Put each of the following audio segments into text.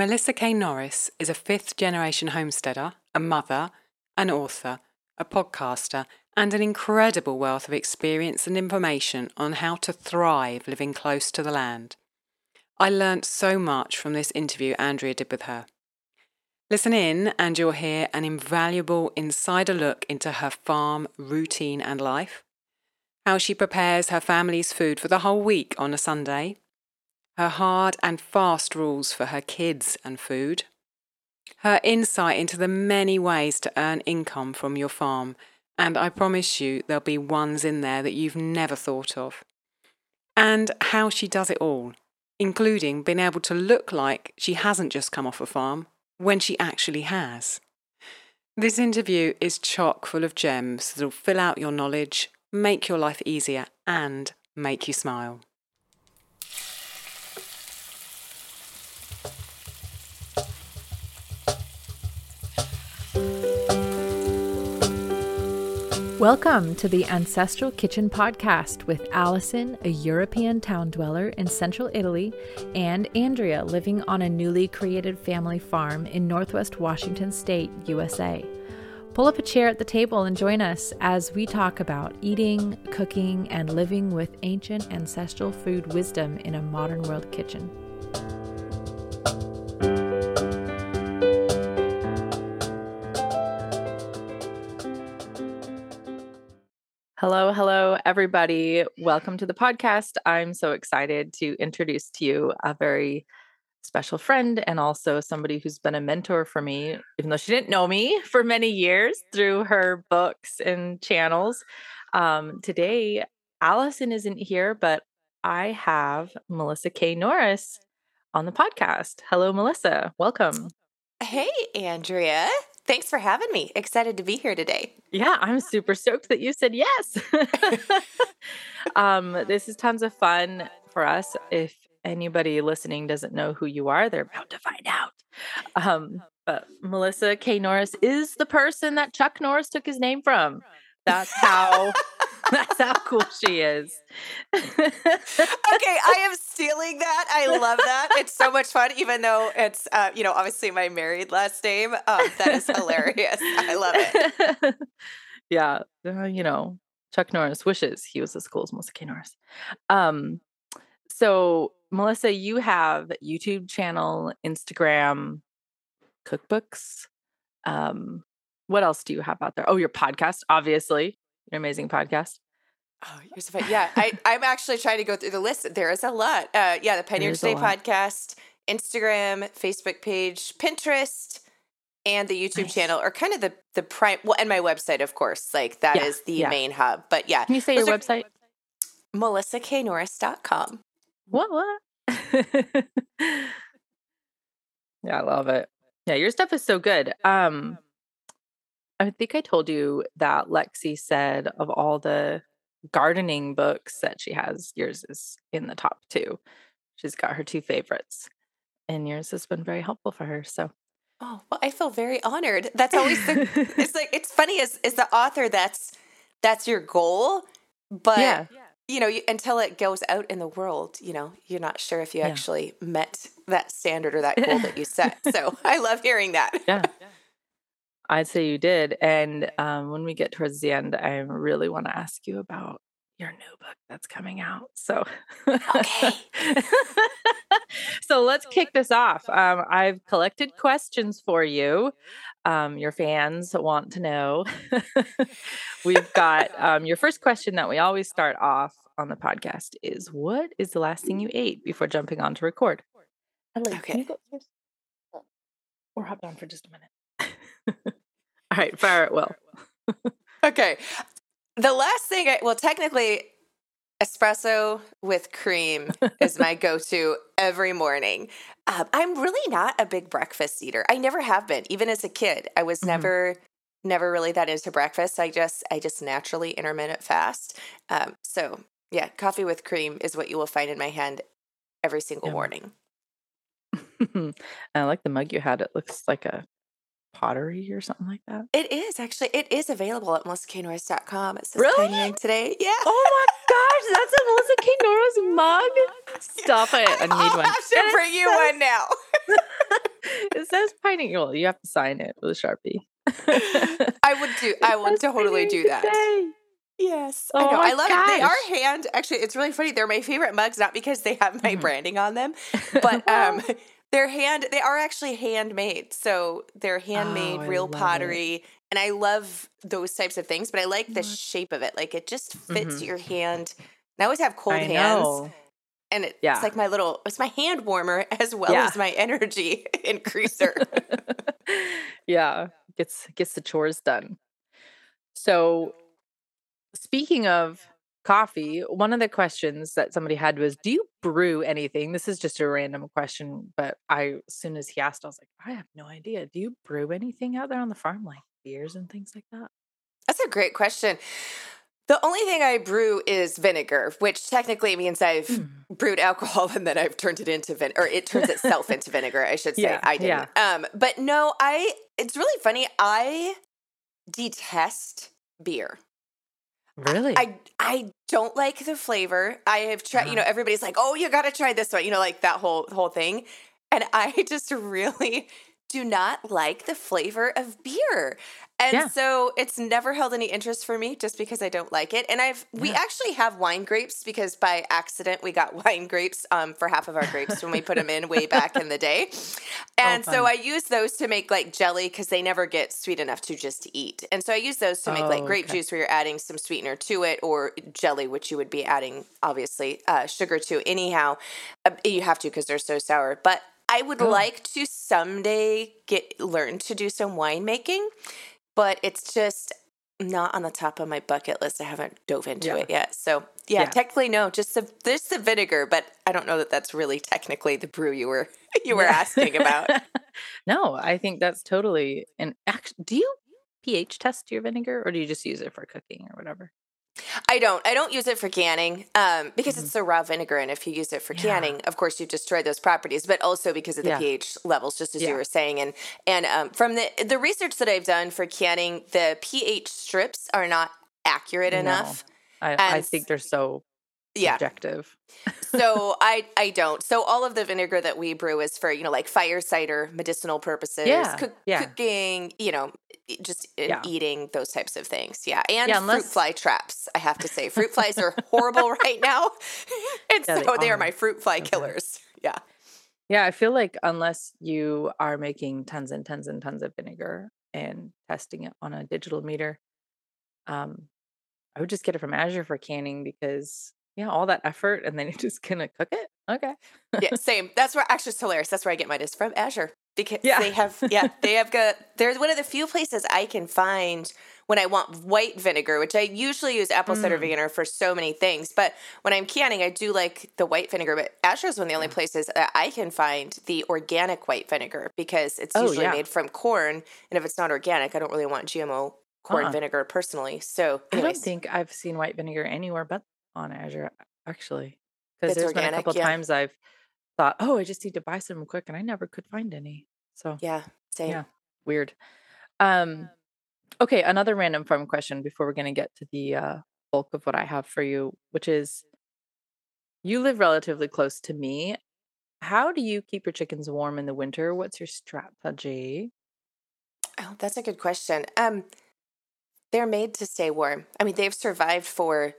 Melissa K. Norris is a fifth generation homesteader, a mother, an author, a podcaster, and an incredible wealth of experience and information on how to thrive living close to the land. I learnt so much from this interview Andrea did with her. Listen in, and you'll hear an invaluable insider look into her farm routine and life, how she prepares her family's food for the whole week on a Sunday, her hard and fast rules for her kids and food, her insight into the many ways to earn income from your farm, and I promise you there'll be ones in there that you've never thought of, and how she does it all, including being able to look like she hasn't just come off a farm when she actually has. This interview is chock full of gems that'll fill out your knowledge, make your life easier, and make you smile. Welcome to the Ancestral Kitchen Podcast with Allison, a European town dweller in central Italy, and Andrea, living on a newly created family farm in northwest Washington state, USA. Pull up a chair at the table and join us as we talk about eating, cooking, and living with ancient ancestral food wisdom in a modern world kitchen. Hello, hello, everybody. Welcome to the podcast. I'm so excited to introduce to you a very special friend and also somebody who's been a mentor for me, even though she didn't know me for many years through her books and channels. Um, today, Allison isn't here, but I have Melissa K. Norris on the podcast. Hello, Melissa. Welcome. Hey, Andrea. Thanks for having me. Excited to be here today. Yeah, I'm super stoked that you said yes. um, this is tons of fun for us. If anybody listening doesn't know who you are, they're about to find out. Um, but Melissa K. Norris is the person that Chuck Norris took his name from. That's how that's how cool she is. okay, I am stealing that. I love that. It's so much fun, even though it's uh, you know obviously my married last name. Um, that is hilarious. I love it. yeah, uh, you know Chuck Norris wishes he was as cool as Melissa K. Norris. Um, so Melissa, you have YouTube channel, Instagram, cookbooks. Um, what else do you have out there? Oh, your podcast, obviously, your amazing podcast. Oh, you're so funny. Yeah, I, I'm actually trying to go through the list. There is a lot. Uh, yeah, the Pioneer Today podcast, Instagram, Facebook page, Pinterest, and the YouTube nice. channel are kind of the the prime. Well, and my website, of course. Like that yeah, is the yeah. main hub. But yeah, can you say your website? MelissaKNorris.com. What? What? yeah, I love it. Yeah, your stuff is so good. Um, I think I told you that Lexi said of all the gardening books that she has, yours is in the top two. She's got her two favorites, and yours has been very helpful for her. So, oh well, I feel very honored. That's always the. it's like it's funny as is the author. That's that's your goal, but yeah. you know you, until it goes out in the world, you know you're not sure if you yeah. actually met that standard or that goal that you set. So I love hearing that. Yeah. I'd say you did. And um, when we get towards the end, I really want to ask you about your new book that's coming out. So, okay. so let's kick this off. Um, I've collected questions for you. Um, your fans want to know. We've got um, your first question that we always start off on the podcast is What is the last thing you ate before jumping on to record? okay. Or hop on for just a minute. Right, fire it well. okay. The last thing I, well, technically, espresso with cream is my go to every morning. Um, I'm really not a big breakfast eater. I never have been, even as a kid. I was mm-hmm. never never really that into breakfast. I just I just naturally intermittent fast. Um, so yeah, coffee with cream is what you will find in my hand every single yeah. morning. I like the mug you had. It looks like a pottery or something like that? It is actually. It is available at melissaknorris.com. It says really? Pioneering today. Yeah. Oh my gosh, that's a Melissa K. Norris mug. Stop it! I need one. Have to bring you one now. It says pineapple. You have to sign it with a sharpie. I would do. I would totally do that. Today. Yes, Oh I know. I love it. They are hand. Actually, it's really funny. They're my favorite mugs, not because they have my Mhm. branding on them, but um, they're hand. They are actually handmade. So they're handmade, Oh, real love it. pottery, and I love those types of things. But I like the shape of it. Like it just fits Mhm. your hand. And I always have cold I hands, know. and it, Yeah. it's like my little. It's my hand warmer as well Yeah. as my energy increaser. yeah, gets gets the chores done. So, speaking of coffee, one of the questions that somebody had was, "Do you brew anything?" This is just a random question, but I, as soon as he asked, I was like, "I have no idea. Do you brew anything out there on the farm, like beers and things like that?" That's a great question. The only thing I brew is vinegar, which technically means I've Mm. brewed alcohol and then I've turned it into vin or it turns itself into vinegar, I should say. Yeah, I didn't. Um, but no, I it's really funny. I detest beer. Really? I I don't like the flavor. I have tried, you know, Uh-huh. everybody's like, "Oh, you got to try this one." You know, like that whole whole thing. And I just really do not like the flavor of beer. And Yeah. so it's never held any interest for me just because I don't like it. And I've we Yeah. actually have wine grapes because by accident we got wine grapes um, for half of our grapes when we put them in way back in the day. And so Oh, fun. I use those to make like jelly because they never get sweet enough to just eat. And so I use those to make like Oh, grape okay. juice where you're adding some sweetener to it or jelly, which you would be adding obviously uh, sugar to. Anyhow, uh, you have to because they're so sour. But I would Oh. like to someday get learn to do some winemaking, but it's just not on the top of my bucket list. I haven't dove into Yeah. it yet. So yeah, Yeah. technically no, just the just the vinegar, but I don't know that that's really technically the brew you were you were Yeah. asking about. no, I think that's totally an act. Do you pH test your vinegar or do you just use it for cooking or whatever? I don't. I don't use it for canning um, because Mhm. it's a raw vinegar, and if you use it for Yeah. canning, of course you destroy those properties. But also because of the Yeah. pH levels, just as Yeah. you were saying, and and um, from the the research that I've done for canning, the pH strips are not accurate No. enough. I, I think they're so Yeah, subjective. so I I don't. So all of the vinegar that we brew is for you know like fire cider, medicinal purposes, Yeah, cook, yeah. cooking, you know, just Yeah. eating those types of things. Yeah, and Yeah, fruit fly traps. I have to say, fruit flies are horrible right now, and so they they are are. my fruit fly bad. killers. Yeah, Yeah, I feel like unless you are making tons and tons and tons of vinegar and testing it on a digital meter, um, I would just get it from Azure for canning because yeah, all that effort and then you're just gonna cook it. Okay. yeah, same. That's where actually it's hilarious. That's where I get mine is from Azure because Yeah. they have yeah they have got. They're one of the few places I can find when I want white vinegar, which I usually use apple cider Mm. vinegar for so many things. But when I'm canning, I do like the white vinegar. But Azure is one of the only places that I can find the organic white vinegar because it's Oh, usually yeah. made from corn, and if it's not organic, I don't really want GMO corn Uh-uh. vinegar personally. So, I don't think I've seen white vinegar anywhere but on Azure actually. Because It's there's been a couple yeah. times I've thought, oh, I just need to buy some quick and I never could find any. So yeah, same. Yeah. weird. Um okay, another random farm question before we're gonna get to the uh bulk of what I have for you, which is you live relatively close to me. How do you keep your chickens warm in the winter? What's your strategy? Oh, that's a good question. Um, they're made to stay warm. I mean, they've survived for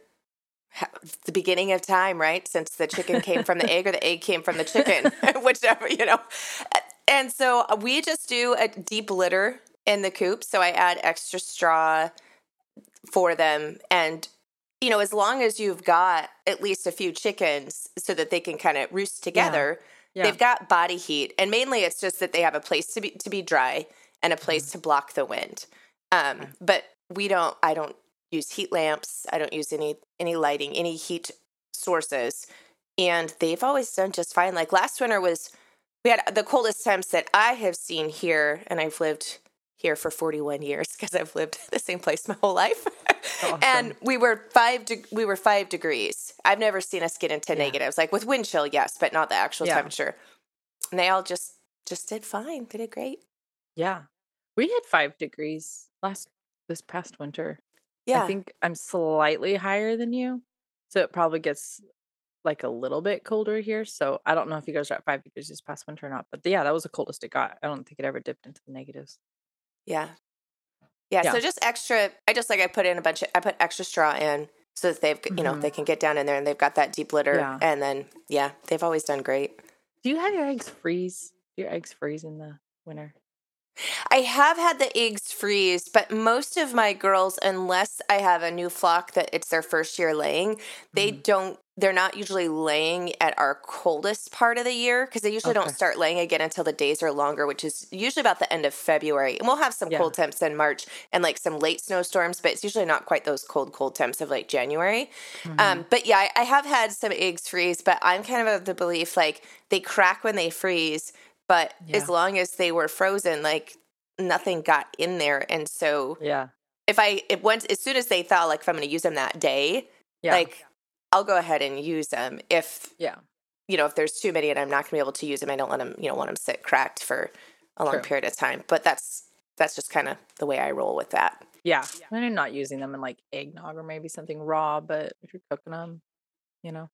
the beginning of time, right? Since the chicken came from the egg or the egg came from the chicken, whichever, you know. And so uh, we just do a deep litter in the coop. So I add extra straw for them. And, you know, as long as you've got at least a few chickens so that they can kind of roost together, Yeah. they've got body heat. And mainly it's just that they have a place to be to be dry and a place to block the wind. Um, Okay. but we don't I don't use heat lamps. I don't use any any lighting, any heat sources. And they've always done just fine. Like last winter was we had the coldest temps that I have seen here, and I've lived here for 41 years because I've lived the same place my whole life. And we were five. De- we were five degrees. I've never seen us get into Yeah. negatives. Like with wind chill, yes, but not the actual Yeah. temperature. And they all just just did fine. They did great. Yeah. We had five degrees last this past winter. Yeah. I think I'm slightly higher than you. So it probably gets like a little bit colder here. So I don't know if you guys are at five degrees this past winter or not. But yeah, that was the coldest it got. I don't think it ever dipped into the negatives. Yeah. Yeah. Yeah. So just extra, I just like, I put in a bunch of, I put extra straw in so that they've, you know, Mhm. they can get down in there and they've got that deep litter. Yeah. And then, yeah, they've always done great. Do you have your eggs freeze? Do your eggs freeze in the winter? I have had the eggs freeze, but most of my girls, unless I have a new flock that it's their first year laying, they Mhm. don't. They're not usually laying at our coldest part of the year because they usually don't start laying again until the days are longer, which is usually about the end of February. And we'll have some Yeah. cold temps in March and like some late snowstorms, but it's usually not quite those cold, cold temps of like January. Mm-hmm. Um, but yeah, I, I have had some eggs freeze, but I'm kind of of the belief like they crack when they freeze, but as long as they were frozen, like nothing got in there. And so yeah. if I if once as soon as they thaw, like if I'm going to use them that day, Yeah. like I'll go ahead and use them. If yeah. you know if there's too many and I'm not going to be able to use them, I don't let them you know want them sit cracked for a long True. period of time. But that's that's just kind of the way I roll with that. Yeah. And you're not using them in like eggnog or maybe something raw, but if you're cooking them, you know.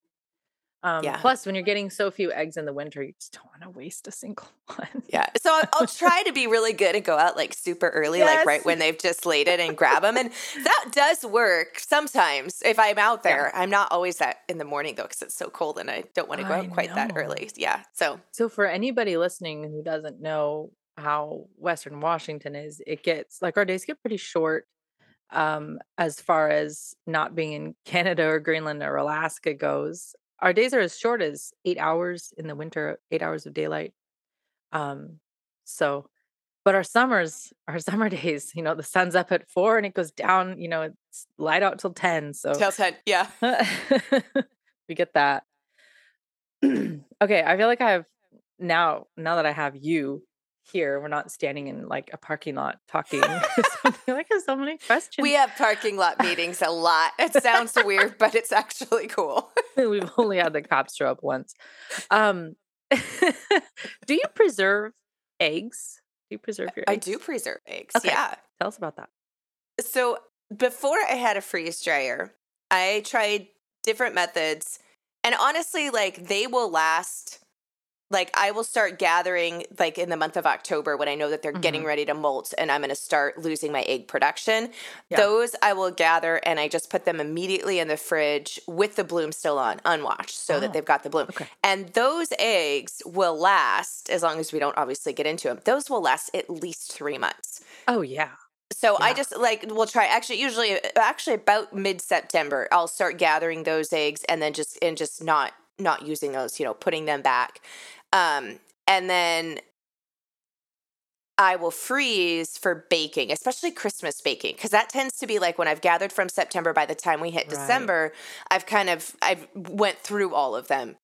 Um, Yeah. Plus, when you're getting so few eggs in the winter, you just don't want to waste a single one. Yeah. So I'll, I'll try to be really good and go out like super early, like right when they've just laid it and grab them. And that does work sometimes if I'm out Yeah. there. I'm not always that in the morning though, because it's so cold and I don't want to go I out quite that early. Yeah. So So, for anybody listening who doesn't know how Western Washington is, it gets like our days get pretty short um, as far as not being in Canada or Greenland or Alaska goes. Our days are as short as eight hours in the winter, eight hours of daylight. Um, so, but our summers, our summer days, you know, the sun's up at four and it goes down, you know, it's light out till 10. So, till 10. Yeah. we get that. okay, I feel like I have now now that I have you here, we're not standing in like a parking lot talking. I feel like I have so many questions. We have parking lot meetings a lot. It sounds weird, but it's actually cool. We've only had the cops show up once. Um do you preserve eggs? Do you preserve your I eggs? do preserve eggs. Okay. Yeah. Tell us about that. So before I had a freeze dryer, I tried different methods. And honestly, like they will last. Like I will start gathering like in the month of October when I know that they're getting Mhm. ready to molt and I'm going to start losing my egg production. Yeah. Those I will gather and I just put them immediately in the fridge with the bloom still on, unwashed, so Oh, that they've got the bloom. okay. And those eggs will last as long as we don't obviously get into them. Those will last at least three months. Oh yeah. So I just like we'll try actually usually actually about mid September I'll start gathering those eggs and then just and just not not using those, you know, putting them back. Um and then I will freeze for baking, especially Christmas baking, because that tends to be like when I've gathered from September. By the time we hit Right. December, I've kind of I've went through all of them,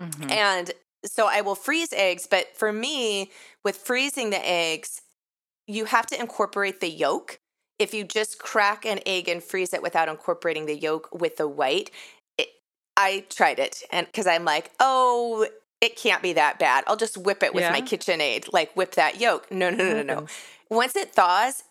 Mhm. and so I will freeze eggs. But for me, with freezing the eggs, you have to incorporate the yolk. If you just crack an egg and freeze it without incorporating the yolk with the white, it, I tried it, and because I'm like, oh, it can't be that bad. I'll just whip it with my KitchenAid, like whip that yolk. No, no, no, no, no. Once it thaws,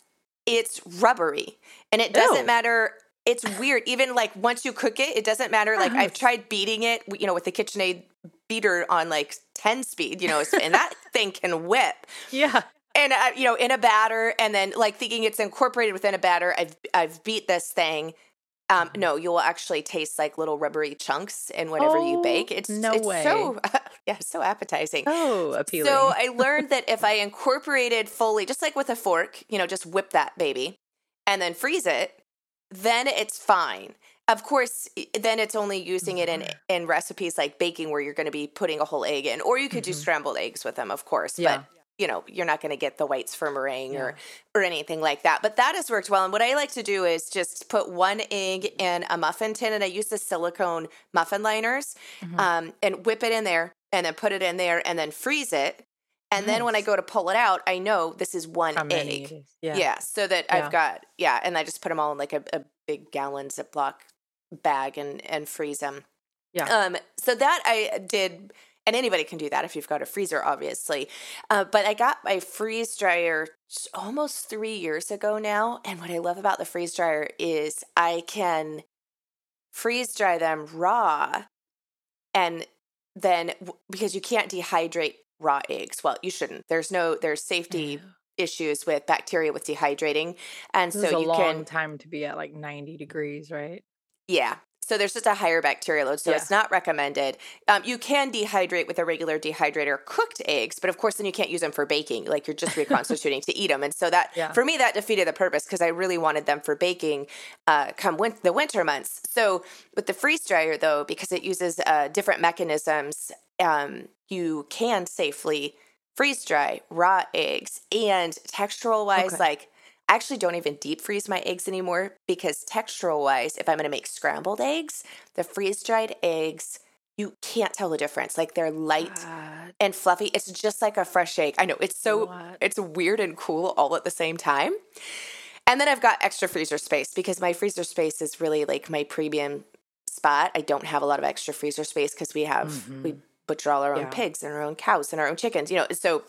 it's rubbery, and it doesn't Ew. matter. It's weird. Even like once you cook it, it doesn't matter. Like I've tried beating it, you know, with the KitchenAid beater on like 10 speed, you know, and that thing can whip Yeah. and uh, you know in a batter and then like thinking it's incorporated within a batter i've i've beat this thing um Mm-hmm. no you will actually taste like little rubbery chunks and whenever you Oh, bake it's no it's way. so yeah so appetizing Oh, appealing. so i learned that if i incorporated fully just like with a fork you know just whip that baby and then freeze it then it's fine of course then it's only using it in Mhm. in recipes like baking where you're going to be putting a whole egg in or you could do Mhm. scrambled eggs with them of course Yeah. but you know you're not going to get the whites for meringue or Yeah. or anything like that but that has worked well and what i like to do is just put one egg in a muffin tin and i use the silicone muffin liners Mhm. um, and whip it in there and then put it in there and then freeze it and then when i go to pull it out i know this is one How egg yeah. Yeah. so that Yeah. i've got yeah and i just put them all in like a, a big gallon ziploc bag and and freeze them Yeah. um so that i did and anybody can do that if you've got a freezer obviously uh, but i got my freeze dryer almost three years ago now and what i love about the freeze dryer is i can freeze dry them raw and then because you can't dehydrate raw eggs. Well, you shouldn't. There's no there's safety issues with bacteria with dehydrating, and This is so a you long can time to be at like 90 degrees, right? yeah. So there's just a higher bacteria load, so Yeah. it's not recommended. Um, you can dehydrate with a regular dehydrator cooked eggs, but of course then you can't use them for baking. Like you're just reconstituting to eat them, and so that Yeah. for me that defeated the purpose because I really wanted them for baking uh, come win- the winter months. So with the freeze dryer though, because it uses uh, different mechanisms, um, you can safely freeze dry raw eggs and textural wise, Okay. like. I actually don't even deep freeze my eggs anymore because textural wise, if I'm going to make scrambled eggs, the freeze dried eggs, you can't tell the difference. Like they're light What? and fluffy. It's just like a fresh egg. I know it's so What? it's weird and cool all at the same time. And then I've got extra freezer space because my freezer space is really like my premium spot. I don't have a lot of extra freezer space because we have we mm-hmm. butcher all our own Yeah. pigs and our own cows and our own chickens. You know, so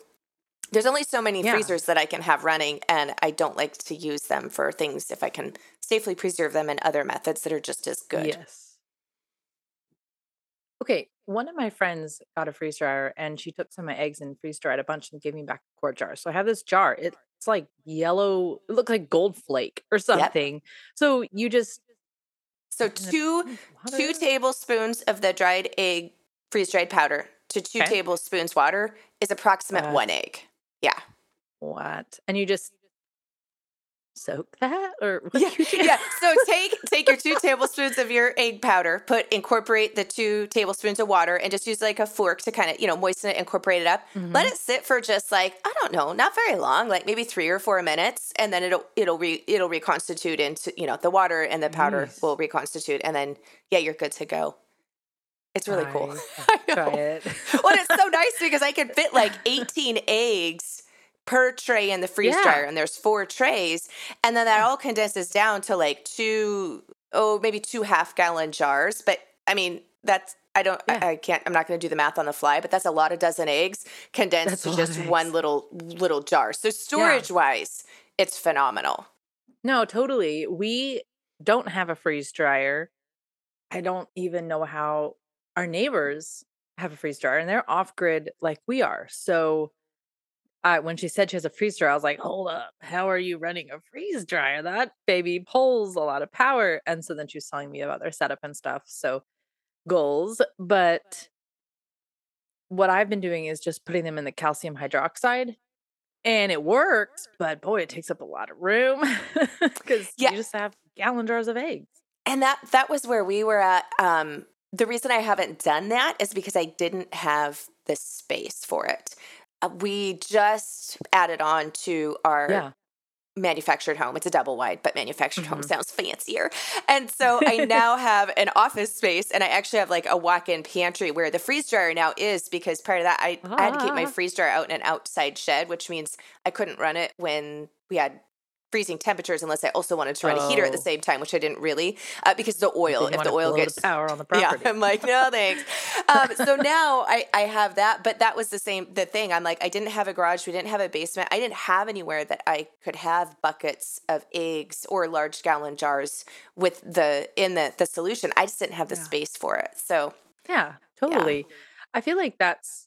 there's only so many Yeah. freezers that I can have running, and I don't like to use them for things if I can safely preserve them in other methods that are just as good. Yes. Okay, one of my friends got a freeze dryer and she took some of my eggs and freeze dried a bunch and gave me back a quart jar. So I have this jar. It's like yellow, it looked like gold flake or something. So you just So two two tablespoons of the dried egg freeze dried powder to two Okay. tablespoons water is approximate What? one egg. Yeah. what? And you just soak that or Yeah. yeah. So take take your two tablespoons of your egg powder, put incorporate the two tablespoons of water, and just use like a fork to kind of you know moisten it, incorporate it up. Let Mhm. it sit for just like I don't know, not very long, like maybe three or four minutes, and then it'll it'll re, it'll reconstitute into you know the water and the powder Nice. will reconstitute, and then yeah, you're good to go. It's really cool. I I Try it. well, it's so nice because I can fit like 18 eggs per tray in the freeze Yeah. dryer, and there's four trays, and then that mm. all condenses down to like two, oh, maybe two half gallon jars. But I mean, that's I don't, Yeah. I, I can't, I'm not going to do the math on the fly, but that's a lot of dozen eggs condensed to just one little little jar. So storage wise, it's phenomenal. No, totally. We don't have a freeze dryer. I don't even know how our neighbors have a freeze dryer and they're off grid like we are. So I when she said she has a freeze dryer, I was like, hold up, how are you running a freeze dryer? That baby pulls a lot of power. And so then she was telling me about their setup and stuff. So goals. But what I've been doing is just putting them in the calcium hydroxide and it works, but boy, it takes up a lot of room because Yeah. you just have gallon jars of eggs. And that that was where we were at. Um, the reason I haven't done that is because I didn't have the space for it. Uh, we just added on to our Yeah. manufactured home. It's a double wide, but manufactured home Mhm. sounds fancier. And so I now have an office space and I actually have like a walk-in pantry where the freeze dryer now is because prior to that I, I had to keep my Ah. freeze dryer out in an outside shed, which means I couldn't run it when we had freezing temperatures unless I also wanted to run a heater at the Oh. same time, which I didn't really uh, because the oil, if the oil gets power on the yeah, property. I'm like, no thanks. um, so now I, I have that, but that was the same the thing. I'm like, I didn't have a garage, we didn't have a basement, I didn't have anywhere that I could have buckets of eggs or large gallon jars with the in the the solution. I just didn't have the Yeah. space for it. So Yeah, totally. I feel like that's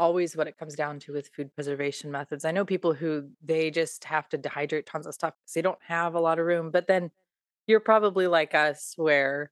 always what it comes down to with food preservation methods. I know people who they just have to dehydrate tons of stuff because they don't have a lot of room, but then you're probably like us where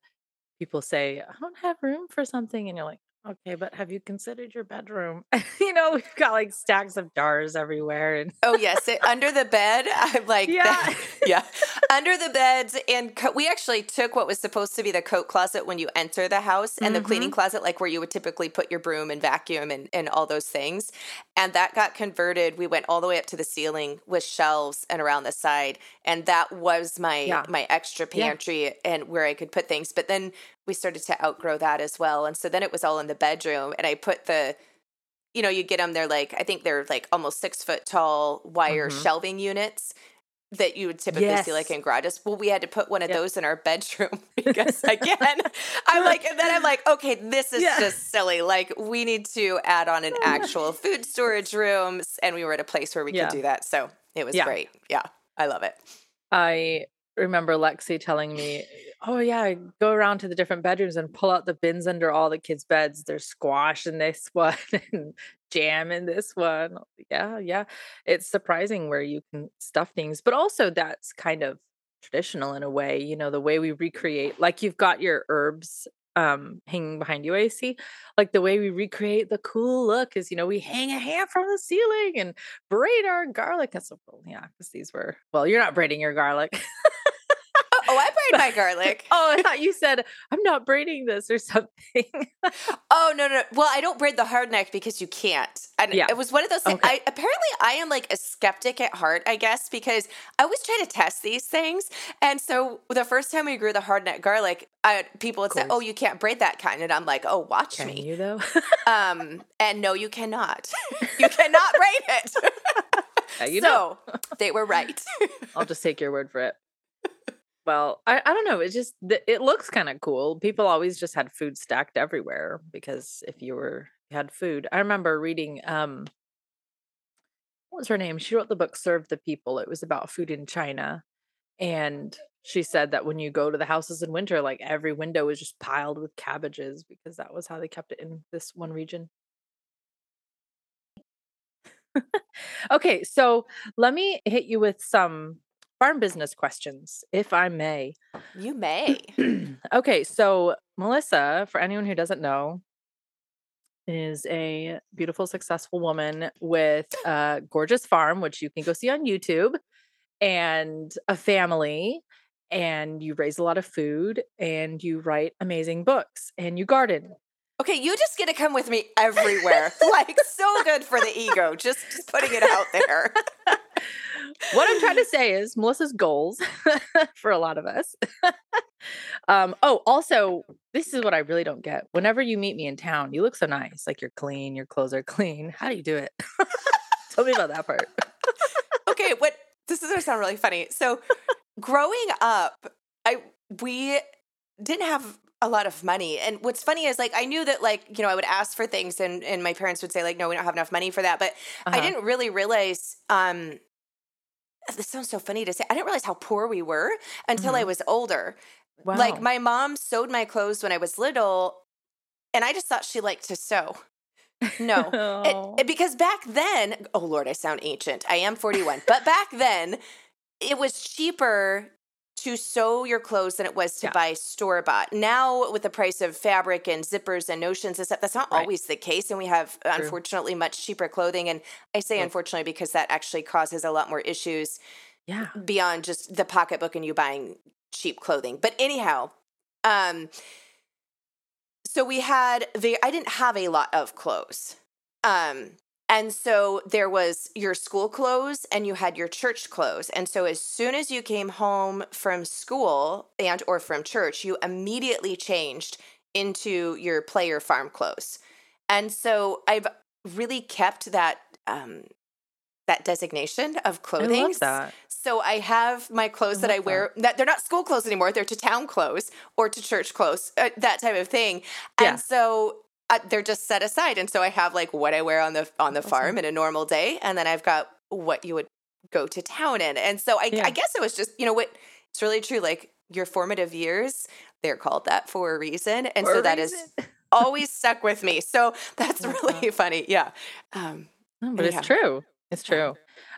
people say, I don't have room for something. And you're like, okay, but have you considered your bedroom? you know, we've got like stacks of jars everywhere. And oh yes, it, under the bed, I'm like yeah. yeah under the beds and co- we actually took what was supposed to be the coat closet when you enter the house and the cleaning mm-hmm. closet like where you would typically put your broom and vacuum and, and all those things and that got converted we went all the way up to the ceiling with shelves and around the side and that was my Yeah. my extra Yeah. pantry and where i could put things but then we started to outgrow that as well and so then it was all in the bedroom and i put the you know you get them they're like i think they're like almost six foot tall wire Mhm. shelving units that you would typically see like in garages. Well, we had to put one of Yep. those in our bedroom because again, I'm like, and then I'm like, okay, this is Yeah. just silly. Like we need to add on an actual food storage rooms, and we were at a place where we Yeah. could do that. So it was Yeah. great. Yeah, I love it. I remember Lexi telling me, "Oh yeah, go around to the different bedrooms and pull out the bins under all the kids' beds. There's squash in this one and jam in this one." Yeah, yeah. It's surprising where you can stuff things, but also that's kind of traditional in a way. You know, the way we recreate, like you've got your herbs um hanging behind you AC like the way we recreate the cool look is you know we hang a hand from the ceiling and braid our garlic and so yeah because these were well you're not braiding your garlic I braid my garlic. oh, I thought you said I'm not braiding this or something. oh no, no. Well, I don't braid the hard neck because you can't. And Yeah. it was one of those things. Okay. I apparently I am like a skeptic at heart, I guess, because I always try to test these things. And so the first time we grew the hard neck garlic, I, people would say, "Oh, you can't braid that kind," and I'm like, "Oh, watch Can me." you though? Um, and no, you cannot. you cannot braid it. Yeah, you know. they were right. I'll just take your word for it. Well, I, I don't know. It just it looks kind of cool. People always just had food stacked everywhere because if you were you had food. I remember reading um what was her name? She wrote the book Serve the People. It was about food in China. And she said that when you go to the houses in winter, like every window is just piled with cabbages because that was how they kept it in this one region. okay, so let me hit you with some farm business questions, if I may. you may. okay, so Melissa, for anyone who doesn't know, is a beautiful, successful woman with a gorgeous farm, which you can go see on YouTube, and a family. And you raise a lot of food and you write amazing books and you garden. Okay, you just get to come with me everywhere. like so good for the ego. Just, just putting it out there. what I'm trying to say is Melissa's goals for a lot of us. um, oh, also, this is what I really don't get. Whenever you meet me in town, you look so nice. Like you're clean, your clothes are clean. How do you do it? Tell me about that part. okay, what this is gonna sound really funny. So growing up, I we didn't have a lot of money. And what's funny is like I knew that like, you know, I would ask for things and and my parents would say like, no, we don't have enough money for that. But I Uh-huh. didn't really realize um this sounds so funny to say. I didn't realize how poor we were until I Mhm. was older. Wow. Like my mom sewed my clothes when I was little, and I just thought she liked to sew. No, It- Oh. it- because back then, oh Lord, I sound ancient. I am 41, but back then, it was cheaper to sew your clothes than it was to Yeah. buy store bought. Now, with the price of fabric and zippers and notions and stuff, that's not Right. always the case. And we have, True. unfortunately, much cheaper clothing. And I say unfortunately because that actually causes a lot more issues yeah. beyond just the pocketbook and you buying cheap clothing. But anyhow, um so we had the I didn't have a lot of clothes. Um and so there was your school clothes and you had your church clothes. And so as soon as you came home from school and or from church, you immediately changed into your player farm clothes. And so I've really kept that um that designation of I clothing. love that. So I have my clothes that I wear. That they're not school clothes anymore. They're to town clothes or to church clothes, uh, that type of thing. Yeah. And so uh, they're just set aside. And so I have like what I wear on the on the Awesome. farm in a normal day, and then I've got what you would go to town in. And so I, Yeah. I guess it was just you know what it's really true. Like your formative years, they're called that for a reason, and For so that is reason. always stuck with me. So that's really funny. Yeah. Um, No, but Anyhow. it's true. It's true.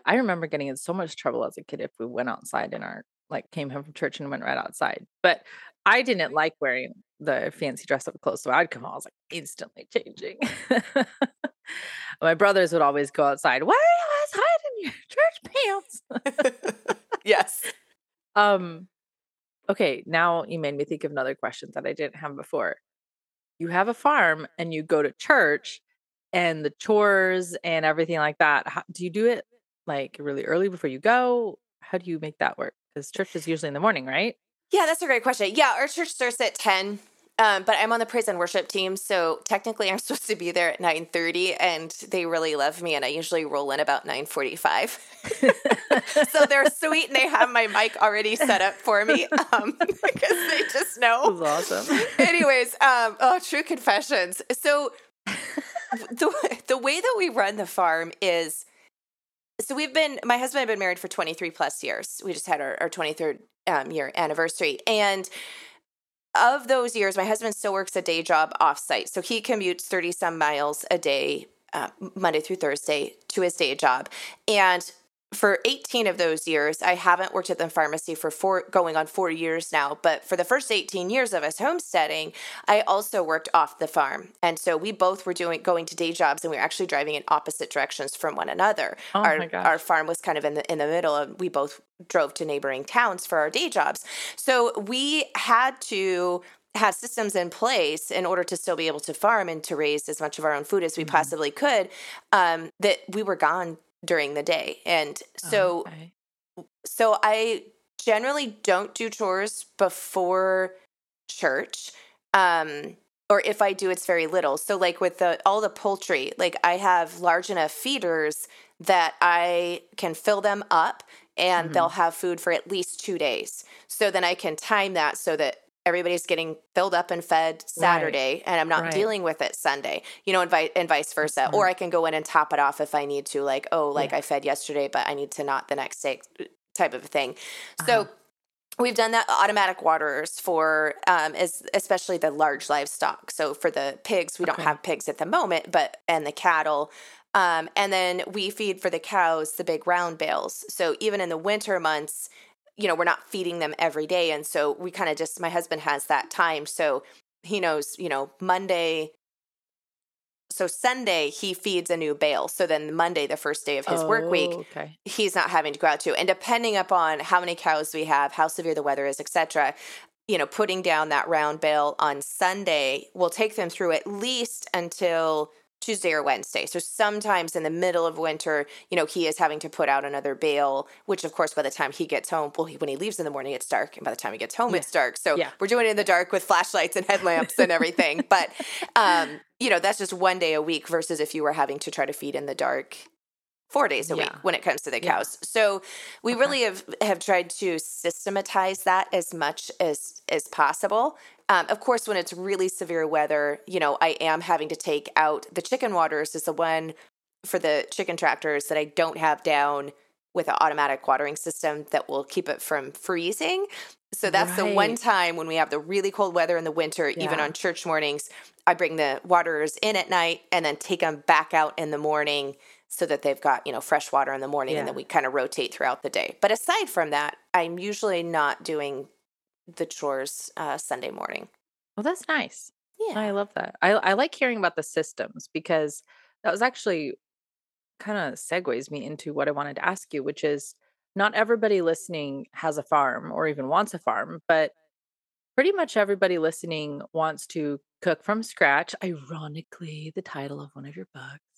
I remember getting in so much trouble as a kid if we went outside in our like came home from church and went right outside. But I didn't like wearing the fancy dress up clothes, so I'd come home. I was like instantly changing. My brothers would always go outside. Why are you guys hiding your church pants? yes. Um, okay, now you made me think of another question that I didn't have before. You have a farm and you go to church and the chores and everything like that. How, do you do it like really early before you go? How do you make that work? Because church is usually in the morning, right? Yeah, that's a great question. Yeah, our church starts at 10. Um, but I'm on the praise and worship team, so technically I'm supposed to be there at 9:30 and they really love me and I usually roll in about 9:45. so they're sweet and they have my mic already set up for me um, because they just know. That's awesome. Anyways, um, oh, true confessions. So the the way that we run the farm is so we've been my husband and I have been married for 23 plus years. We just had our, our 23rd um, year anniversary. And of those years, my husband still works a day job offsite. So he commutes 30 some miles a day, uh, Monday through Thursday, to his day job. And for 18 of those years, I haven't worked at the pharmacy for four, going on four years now. But for the first 18 years of us homesteading, I also worked off the farm. And so we both were doing going to day jobs and we were actually driving in opposite directions from one another. Oh our, my gosh. our farm was kind of in the in the middle and we both drove to neighboring towns for our day jobs. So we had to have systems in place in order to still be able to farm and to raise as much of our own food as we Mhm. possibly could um, that we were gone during the day and so Okay. so I generally don't do chores before church. Um or if I do it's very little. So like with the all the poultry, like I have large enough feeders that I can fill them up and Mhm. they'll have food for at least 2 days. So then I can time that so that everybody's getting filled up and fed Saturday and I'm not Right. dealing with it Sunday. You know, and, vi- and vice versa. Or I can go in and top it off if I need to like, oh, like Yeah. I fed yesterday but I need to not the next day type of thing. So Uh-huh. we've done that automatic waterers for um as especially the large livestock. So for the pigs, we don't have pigs at the moment, but and the cattle. Um, and then we feed for the cows the big round bales. So even in the winter months, you know, we're not feeding them every day. And so we kind of just my husband has that time. So he knows, you know, Monday so Sunday he feeds a new bale. So then Monday, the first day of his work week, Oh, Okay. he's not having to go out to. And depending upon how many cows we have, how severe the weather is, etc., you know, putting down that round bale on Sunday will take them through at least until Tuesday or Wednesday. So sometimes in the middle of winter, you know, he is having to put out another bale, which of course by the time he gets home, well, he, when he leaves in the morning, it's dark, and by the time he gets home, it's dark. So Yeah. we're doing it in the dark with flashlights and headlamps and everything. But um, you know, that's just one day a week versus if you were having to try to feed in the dark four days a week when it comes to the Yeah. cows. So we Okay. really have have tried to systematize that as much as as possible. Um, of course, when it's really severe weather, you know, I am having to take out the chicken waters is the one for the chicken tractors that I don't have down with an automatic watering system that will keep it from freezing. So that's the one time when we have the really cold weather in the winter, even on church mornings, I bring the waterers in at night and then take them back out in the morning so that they've got, you know, fresh water in the morning and then we kind of rotate throughout the day. But aside from that, I'm usually not doing the chores uh, Sunday morning. Well, that's nice. Yeah. I love that. I I like hearing about the systems because that was actually kind of segues me into what I wanted to ask you, which is not everybody listening has a farm or even wants a farm, but pretty much everybody listening wants to cook from scratch. Ironically, the title of one of your books.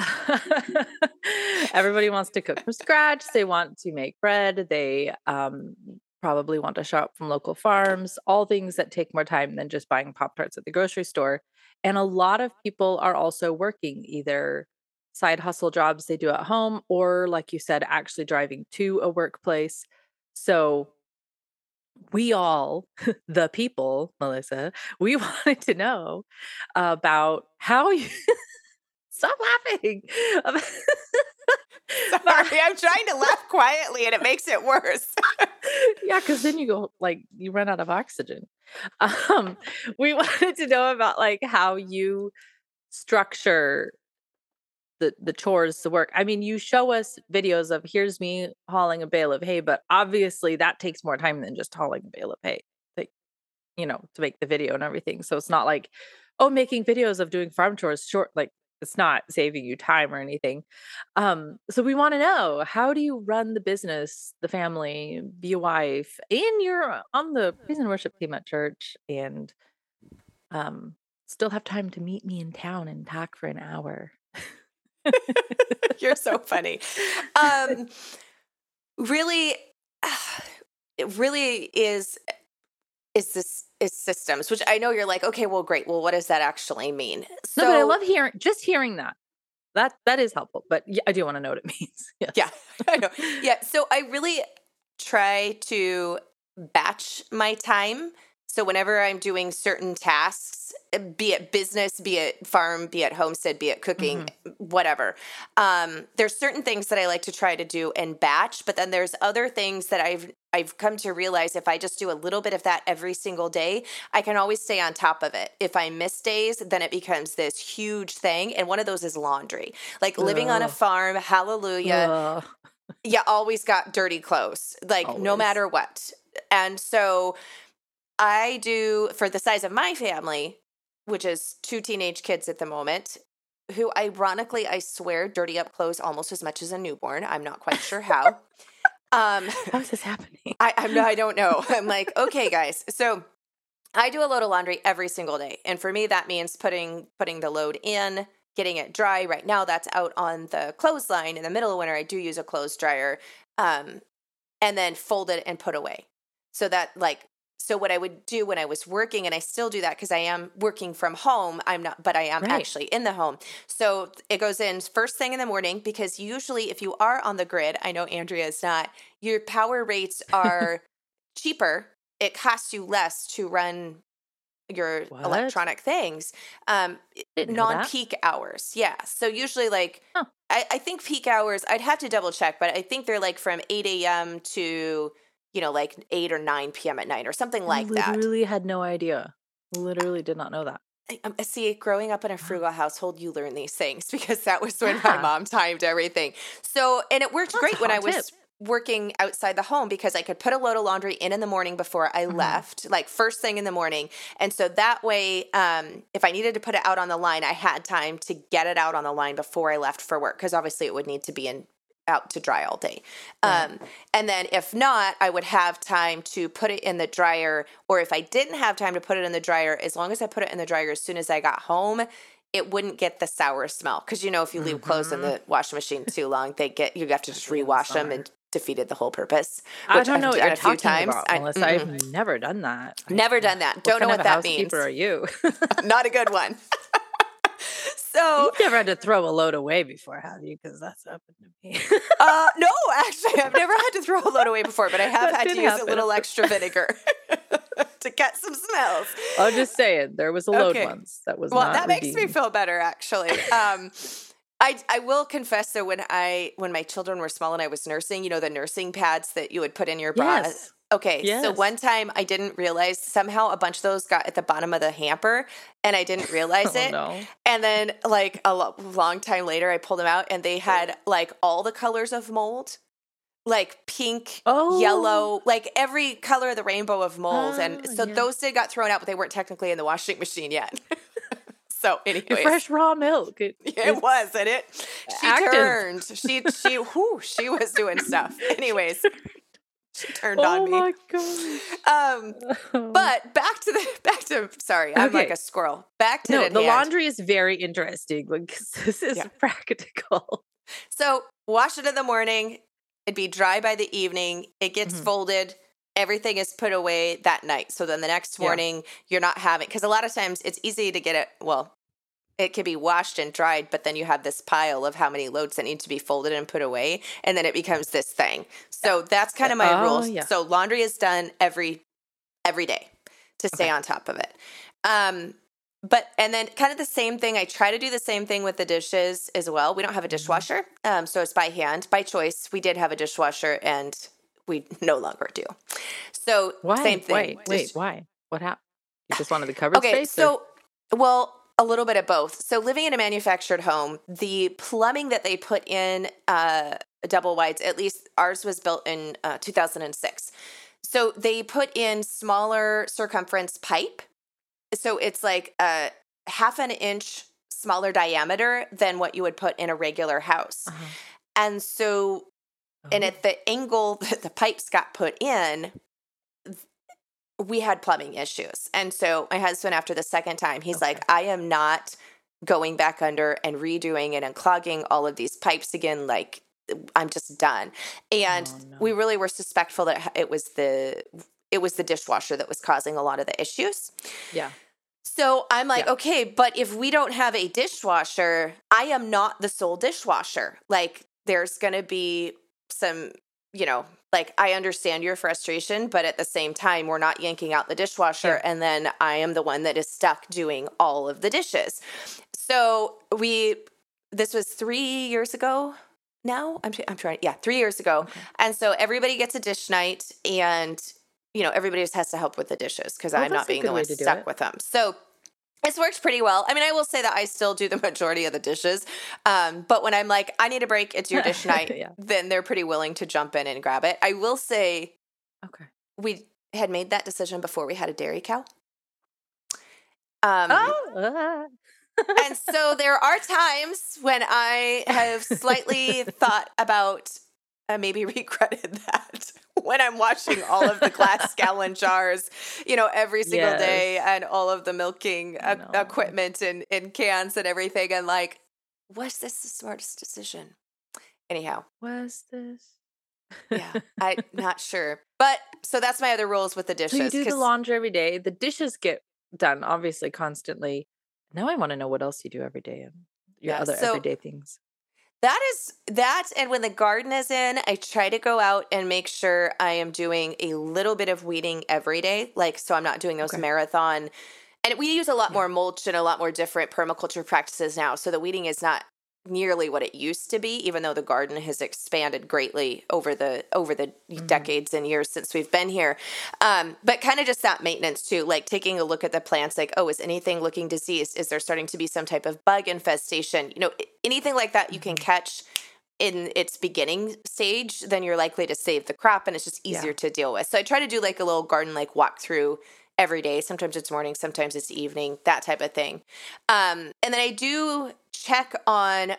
everybody wants to cook from scratch. They want to make bread. They um, probably want to shop from local farms, all things that take more time than just buying Pop Tarts at the grocery store. And a lot of people are also working either side hustle jobs they do at home or, like you said, actually driving to a workplace. So we all, the people, Melissa, we wanted to know about how you stop laughing. Sorry, I'm trying to laugh quietly and it makes it worse. yeah, because then you go like you run out of oxygen. Um, we wanted to know about like how you structure the the chores, the work. I mean, you show us videos of here's me hauling a bale of hay, but obviously that takes more time than just hauling a bale of hay. Like, you know, to make the video and everything. So it's not like, oh, making videos of doing farm chores short like it's not saving you time or anything. Um, so we want to know how do you run the business, the family, be a wife, and you're on the praise and worship team at church and um still have time to meet me in town and talk for an hour. You're so funny. Um, really, it really is is this is systems, which I know you're like, okay, well, great. Well, what does that actually mean? So, no, but I love hearing just hearing that. That that is helpful. But yeah, I do want to know what it means. Yes. Yeah, I know. Yeah, so I really try to batch my time So whenever I'm doing certain tasks, be it business, be it farm, be it homestead, be it cooking, mm-hmm. whatever, um, there's certain things that I like to try to do in batch. But then there's other things that I've I've come to realize if I just do a little bit of that every single day, I can always stay on top of it. If I miss days, then it becomes this huge thing. And one of those is laundry. Like living on a farm, hallelujah. Ugh. you always got dirty clothes, like always. no matter what. And so I do for the size of my family, which is two teenage kids at the moment, who ironically, I swear, dirty up clothes almost as much as a newborn. I'm not quite sure how. um, how is this happening? I, I'm I don't know. I'm like, okay, guys. So I do a load of laundry every single day, and for me, that means putting putting the load in, getting it dry. Right now, that's out on the clothesline. In the middle of winter, I do use a clothes dryer, um, and then fold it and put away. So that like so what I would do when I was working, and I still do that because I am working from home. I'm not, but I am right. actually in the home. So it goes in first thing in the morning because usually, if you are on the grid, I know Andrea is not. Your power rates are cheaper. It costs you less to run your what? electronic things. Um, non-peak hours, yeah. So usually, like huh. I, I think peak hours. I'd have to double check, but I think they're like from eight a.m. to you know, like 8 or 9 p.m. at night or something like literally that. Literally had no idea. Literally did not know that. Um, see, growing up in a frugal household, you learn these things because that was when yeah. my mom timed everything. So, and it worked That's great when I was tip. working outside the home because I could put a load of laundry in in the morning before I mm-hmm. left, like first thing in the morning. And so that way, um, if I needed to put it out on the line, I had time to get it out on the line before I left for work because obviously it would need to be in out to dry all day. Um, and then if not, I would have time to put it in the dryer. Or if I didn't have time to put it in the dryer, as long as I put it in the dryer as soon as I got home, it wouldn't get the sour smell. Because you know, if you leave mm-hmm. clothes in the mm-hmm. washing machine too long, they get you have to just rewash them and defeated the whole purpose. I don't know what you're talking times. about, Melissa. I, mm-hmm. I've never done that. Never done that. Don't know what that means. are you? Not a good one. So you've never had to throw a load away before, have you? Because that's happened to me. uh, no, actually, I've never had to throw a load away before, but I have had to use happen. a little extra vinegar to get some smells. I'm just saying, there was a load okay. once that was well. that redeemed. makes me feel better, actually. Um, I, I will confess that when I when my children were small and I was nursing, you know the nursing pads that you would put in your bra. Yes. Okay, yes. so one time I didn't realize somehow a bunch of those got at the bottom of the hamper and I didn't realize oh, it. No. And then like a lo- long time later I pulled them out and they had like all the colors of mold. Like pink, oh. yellow, like every color of the rainbow of mold. Oh, and ah, so yeah. those did got thrown out, but they weren't technically in the washing machine yet. so anyway, fresh raw milk. It, it was, and it she active. turned. She she whoo, she was doing stuff. Anyways, she turned oh on me. Oh my god. Um, but back to the back to sorry, I'm okay. like a squirrel. Back to no, the hand. laundry is very interesting. Like this is yeah. practical. So wash it in the morning. It'd be dry by the evening. It gets mm-hmm. folded. Everything is put away that night. So then the next morning, yeah. you're not having because a lot of times it's easy to get it. Well, it can be washed and dried, but then you have this pile of how many loads that need to be folded and put away, and then it becomes this thing. So that's kind of my oh, rules. Yeah. So laundry is done every every day to stay okay. on top of it. Um, but and then kind of the same thing. I try to do the same thing with the dishes as well. We don't have a mm-hmm. dishwasher, um, so it's by hand, by choice. We did have a dishwasher, and we no longer do. So why? same thing. Wait, wait, why? What happened? You just wanted the cover okay, space? So, or? well, a little bit of both. So, living in a manufactured home, the plumbing that they put in uh, double wides, at least ours was built in uh, 2006. So, they put in smaller circumference pipe. So, it's like a half an inch smaller diameter than what you would put in a regular house. Uh-huh. And so, oh. and at the angle that the pipes got put in, we had plumbing issues. And so my husband, after the second time, he's okay. like, I am not going back under and redoing it and clogging all of these pipes again. Like, I'm just done. And oh, no. we really were suspectful that it was the it was the dishwasher that was causing a lot of the issues. Yeah. So I'm like, yeah. okay, but if we don't have a dishwasher, I am not the sole dishwasher. Like there's going to be some, you know, like I understand your frustration, but at the same time, we're not yanking out the dishwasher, and then I am the one that is stuck doing all of the dishes. So we, this was three years ago. Now I'm I'm trying. Yeah, three years ago, okay. and so everybody gets a dish night, and you know everybody just has to help with the dishes because I'm not being the one stuck with them. So it's worked pretty well. I mean, I will say that I still do the majority of the dishes. Um, but when I'm like, I need a break, it's your dish night, yeah. then they're pretty willing to jump in and grab it. I will say, okay, we had made that decision before we had a dairy cow. Um, oh. and so there are times when I have slightly thought about uh, maybe regretted that when I'm washing all of the glass gallon jars, you know, every single yes. day and all of the milking equipment and, and cans and everything. And like, was this the smartest decision? Anyhow, was this? yeah, I'm not sure. But so that's my other rules with the dishes. So you do the laundry every day. The dishes get done, obviously, constantly. Now I want to know what else you do every day and your yeah, other so, everyday things. That is that. And when the garden is in, I try to go out and make sure I am doing a little bit of weeding every day. Like, so I'm not doing those okay. marathon. And we use a lot yeah. more mulch and a lot more different permaculture practices now. So the weeding is not nearly what it used to be even though the garden has expanded greatly over the over the mm-hmm. decades and years since we've been here um, but kind of just that maintenance too like taking a look at the plants like oh is anything looking diseased is there starting to be some type of bug infestation you know anything like that you can mm-hmm. catch in its beginning stage then you're likely to save the crop and it's just easier yeah. to deal with so i try to do like a little garden like walk through every day. Sometimes it's morning, sometimes it's evening, that type of thing. Um, and then I do check on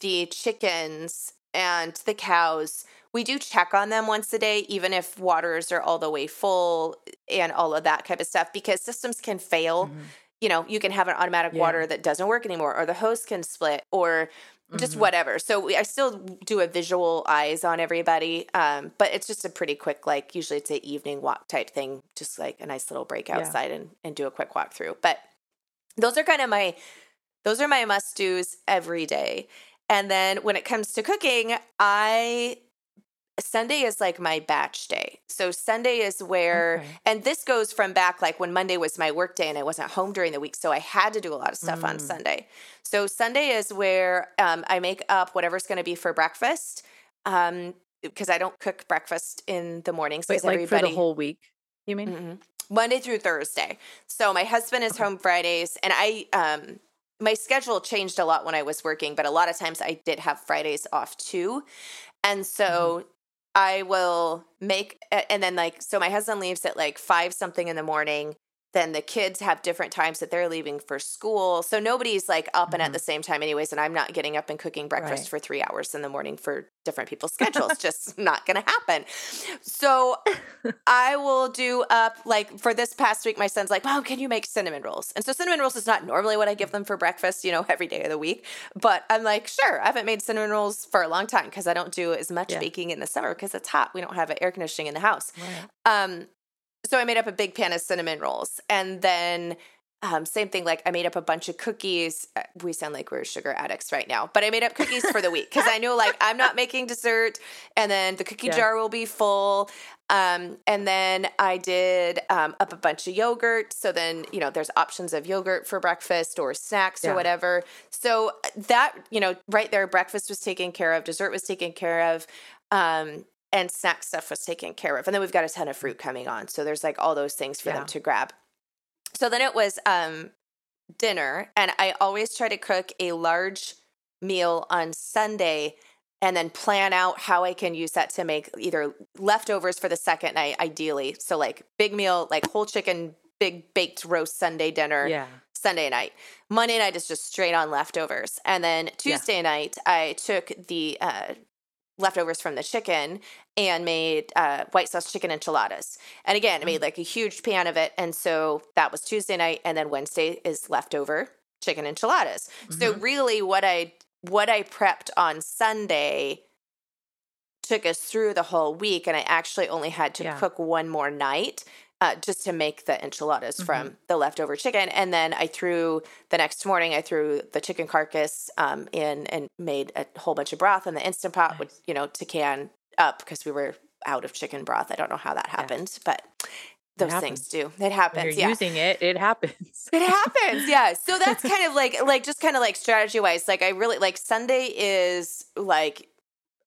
the chickens and the cows. We do check on them once a day, even if waters are all the way full and all of that type of stuff, because systems can fail. Mm-hmm. You know, you can have an automatic yeah. water that doesn't work anymore, or the hose can split, or just mm-hmm. whatever. So we, I still do a visual eyes on everybody, um, but it's just a pretty quick, like usually it's an evening walk type thing, just like a nice little break outside yeah. and and do a quick walk through. But those are kind of my those are my must dos every day. And then when it comes to cooking, I Sunday is like my batch day. So Sunday is where, okay. and this goes from back like when Monday was my work day and I wasn't home during the week. So I had to do a lot of stuff mm. on Sunday. So Sunday is where um, I make up whatever's going to be for breakfast. Um, because I don't cook breakfast in the mornings. Wait, like everybody, for the whole week, you mean? Mm-hmm. Monday through Thursday. So my husband is okay. home Fridays, and I um my schedule changed a lot when I was working, but a lot of times I did have Fridays off too. And so mm-hmm. I will make, and then like, so my husband leaves at like five something in the morning. Then the kids have different times that they're leaving for school. So nobody's like up mm-hmm. and at the same time, anyways. And I'm not getting up and cooking breakfast right. for three hours in the morning for different people's schedules. Just not going to happen. So I will do up like for this past week, my son's like, Mom, can you make cinnamon rolls? And so cinnamon rolls is not normally what I give them for breakfast, you know, every day of the week. But I'm like, sure, I haven't made cinnamon rolls for a long time because I don't do as much yeah. baking in the summer because it's hot. We don't have air conditioning in the house. Right. Um, so I made up a big pan of cinnamon rolls and then um, same thing, like I made up a bunch of cookies. Uh, we sound like we're sugar addicts right now, but I made up cookies for the week because I knew like I'm not making dessert, and then the cookie yeah. jar will be full. Um, and then I did um, up a bunch of yogurt. So then you know there's options of yogurt for breakfast or snacks yeah. or whatever. So uh, that you know right there, breakfast was taken care of, dessert was taken care of. Um, and snack stuff was taken care of. And then we've got a ton of fruit coming on. So there's like all those things for yeah. them to grab. So then it was um dinner and I always try to cook a large meal on Sunday and then plan out how I can use that to make either leftovers for the second night ideally. So like big meal, like whole chicken, big baked roast Sunday dinner. Yeah. Sunday night. Monday night is just straight on leftovers. And then Tuesday yeah. night, I took the uh, leftovers from the chicken and made uh, white sauce chicken enchiladas. And again, I made mm. like a huge pan of it. And so that was Tuesday night. And then Wednesday is leftover chicken enchiladas. Mm-hmm. So really what I what I prepped on Sunday took us through the whole week. And I actually only had to yeah. cook one more night uh, just to make the enchiladas mm-hmm. from the leftover chicken. And then I threw the next morning, I threw the chicken carcass um, in and made a whole bunch of broth in the instant pot, nice. with you know to can up because we were out of chicken broth. I don't know how that happened, yeah. but those things do. It happens. Yeah. using it, it happens. it happens. Yeah. So that's kind of like like just kind of like strategy wise. Like I really like Sunday is like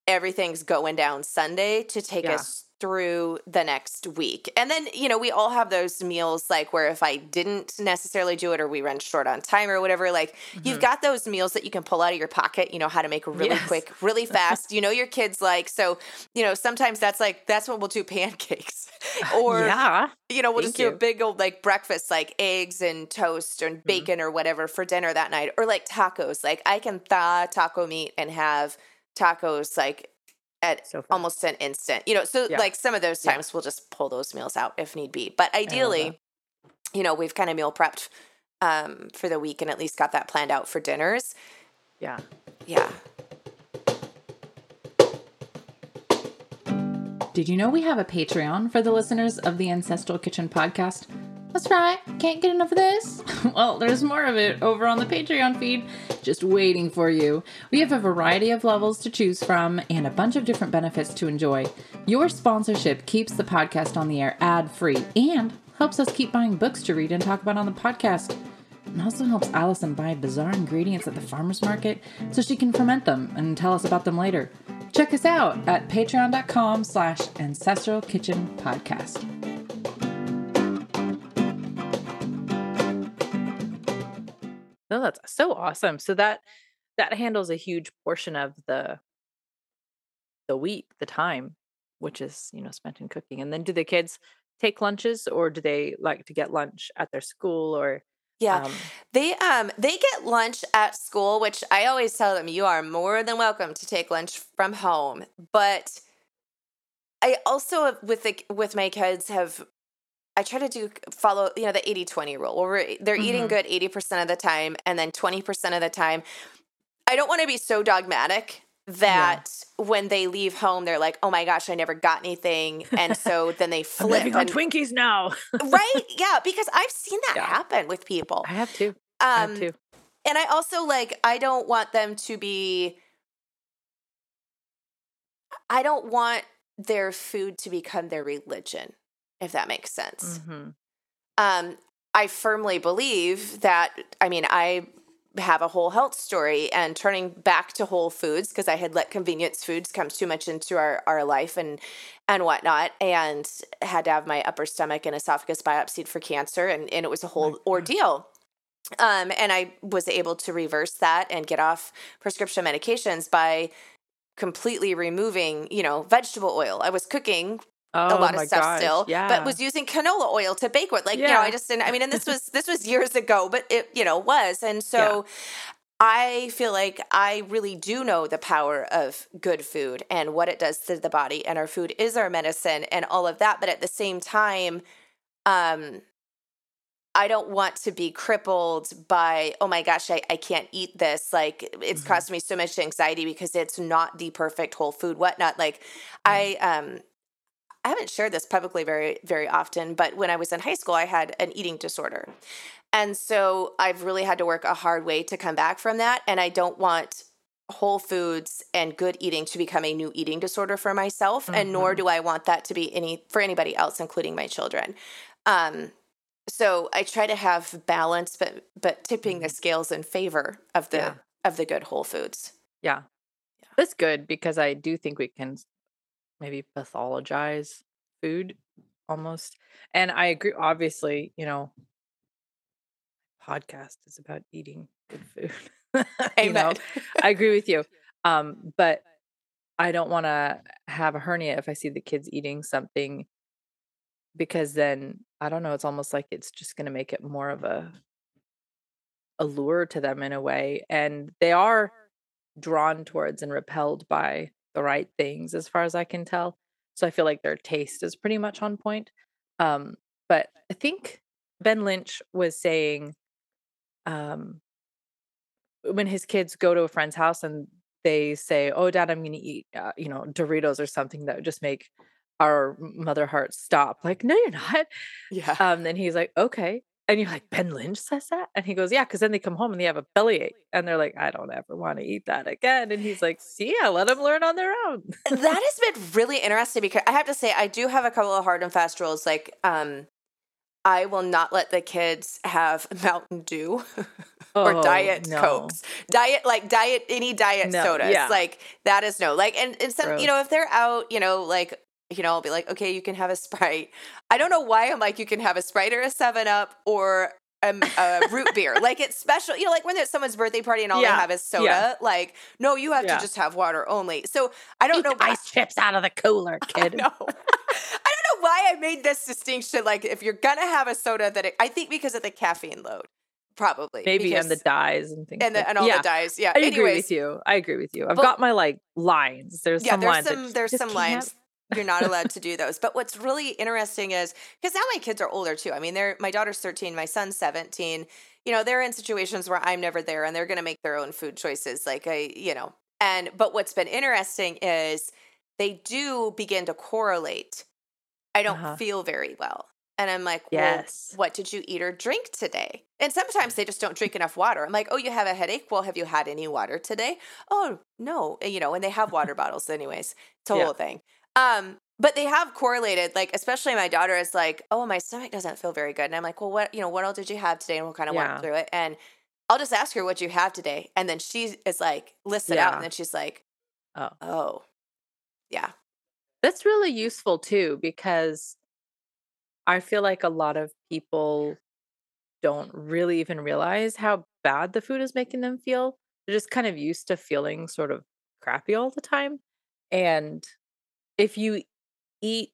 everything's going down Sunday to take yeah. us through the next week. And then, you know, we all have those meals like where if I didn't necessarily do it or we run short on time or whatever, like mm-hmm. you've got those meals that you can pull out of your pocket, you know how to make really yes. quick, really fast. you know your kids like so, you know, sometimes that's like that's when we'll do pancakes. or yeah. you know, we'll Thank just do a big old like breakfast like eggs and toast and mm-hmm. bacon mm-hmm. or whatever for dinner that night or like tacos. Like I can thaw taco meat and have tacos like at so almost an instant. You know, so yeah. like some of those times yeah. we'll just pull those meals out if need be. But ideally, you know, we've kind of meal prepped um, for the week and at least got that planned out for dinners. Yeah. Yeah. Did you know we have a Patreon for the listeners of the Ancestral Kitchen podcast? That's right, can't get enough of this? well, there's more of it over on the Patreon feed, just waiting for you. We have a variety of levels to choose from and a bunch of different benefits to enjoy. Your sponsorship keeps the podcast on the air ad free and helps us keep buying books to read and talk about on the podcast. And also helps Allison buy bizarre ingredients at the farmer's market so she can ferment them and tell us about them later. Check us out at patreon.com slash ancestral kitchen podcast. That's so awesome. So that that handles a huge portion of the the week, the time, which is, you know, spent in cooking. And then do the kids take lunches or do they like to get lunch at their school or yeah. Um, they um they get lunch at school, which I always tell them you are more than welcome to take lunch from home. But I also with the with my kids have I try to do follow, you know, the 80 20 rule where they're mm-hmm. eating good 80% of the time and then 20% of the time. I don't want to be so dogmatic that yeah. when they leave home, they're like, oh my gosh, I never got anything. And so then they flip. I'm living on Twinkies now. right. Yeah. Because I've seen that yeah. happen with people. I have too. Um, I have too. And I also like, I don't want them to be, I don't want their food to become their religion if that makes sense. Mm-hmm. Um, I firmly believe that, I mean, I have a whole health story and turning back to whole foods because I had let convenience foods come too much into our, our life and and whatnot and had to have my upper stomach and esophagus biopsied for cancer and, and it was a whole ordeal. Um, and I was able to reverse that and get off prescription medications by completely removing, you know, vegetable oil. I was cooking Oh, a lot of stuff gosh. still, yeah. but was using canola oil to bake with. Like, yeah. you know, I just didn't, I mean, and this was, this was years ago, but it, you know, was. And so yeah. I feel like I really do know the power of good food and what it does to the body. And our food is our medicine and all of that. But at the same time, um, I don't want to be crippled by, oh my gosh, I, I can't eat this. Like it's mm-hmm. caused me so much anxiety because it's not the perfect whole food, whatnot. Like mm-hmm. I um I haven't shared this publicly very, very often, but when I was in high school, I had an eating disorder. And so I've really had to work a hard way to come back from that. And I don't want whole foods and good eating to become a new eating disorder for myself. Mm-hmm. And nor mm-hmm. do I want that to be any for anybody else, including my children. Um, so I try to have balance, but but tipping the mm-hmm. scales in favor of the yeah. of the good whole foods. Yeah. yeah. That's good because I do think we can maybe pathologize food almost. And I agree, obviously, you know, podcast is about eating good food. you know, I agree with you. Um, but I don't want to have a hernia if I see the kids eating something because then I don't know, it's almost like it's just going to make it more of a allure to them in a way. And they are drawn towards and repelled by the right things as far as I can tell. So I feel like their taste is pretty much on point. Um, but I think Ben Lynch was saying um, when his kids go to a friend's house and they say, "Oh, Dad, I'm going to eat, uh, you know, Doritos or something that would just make our mother heart stop." Like, no, you're not. Yeah. Um, then he's like, "Okay." And you're like, Ben Lynch says that? And he goes, Yeah, because then they come home and they have a bellyache. And they're like, I don't ever want to eat that again. And he's like, See, I let them learn on their own. that has been really interesting because I have to say, I do have a couple of hard and fast rules. Like, um, I will not let the kids have Mountain Dew or Oh, diet no. cokes. Diet like diet any diet No, sodas. yeah. Like that is no. Like and, and some Gross. you know, if they're out, you know, like you know, I'll be like, okay, you can have a Sprite. I don't know why I'm like, you can have a Sprite or a Seven Up or a, a root beer. Like it's special. You know, like when it's someone's birthday party and all Yeah, they have is soda. yeah. Like, no, you have Yeah. to just have water only. So I don't Eat know. why- ice chips out of the cooler, kid. no. I don't know why I made this distinction. Like, if you're gonna have a soda, that it, I think because of the caffeine load, probably Maybe and the because- dyes and things. and, the, like- and all yeah, the dyes. Yeah. I agree with you. I agree with you. I've But- got my like lines. There's yeah, some there's lines. some there's some lines you're not allowed to do those. But what's really interesting is because now my kids are older too. I mean, they're my daughter's 13, my son's 17. You know, they're in situations where I'm never there, and they're going to make their own food choices. Like I, you know, and but what's been interesting is they do begin to correlate. I don't Uh-huh. feel very well. And I'm like, Yes. well, what did you eat or drink today? And sometimes they just don't drink enough water. I'm like, oh, you have a headache? Well, have you had any water today? Oh, no. You know, and they have water bottles anyways. It's a Yeah. whole thing. Um, but they have correlated, like, especially my daughter is like, oh, my stomach doesn't feel very good. And I'm like, well, what, you know, what else did you have today? And we'll kind of Yeah. walk through it. And I'll just ask her what you have today. And then she is like, list it out. And then she's like, Oh. oh, yeah. That's really useful too, because I feel like a lot of people don't really even realize how bad the food is making them feel. They're just kind of used to feeling sort of crappy all the time. And if you eat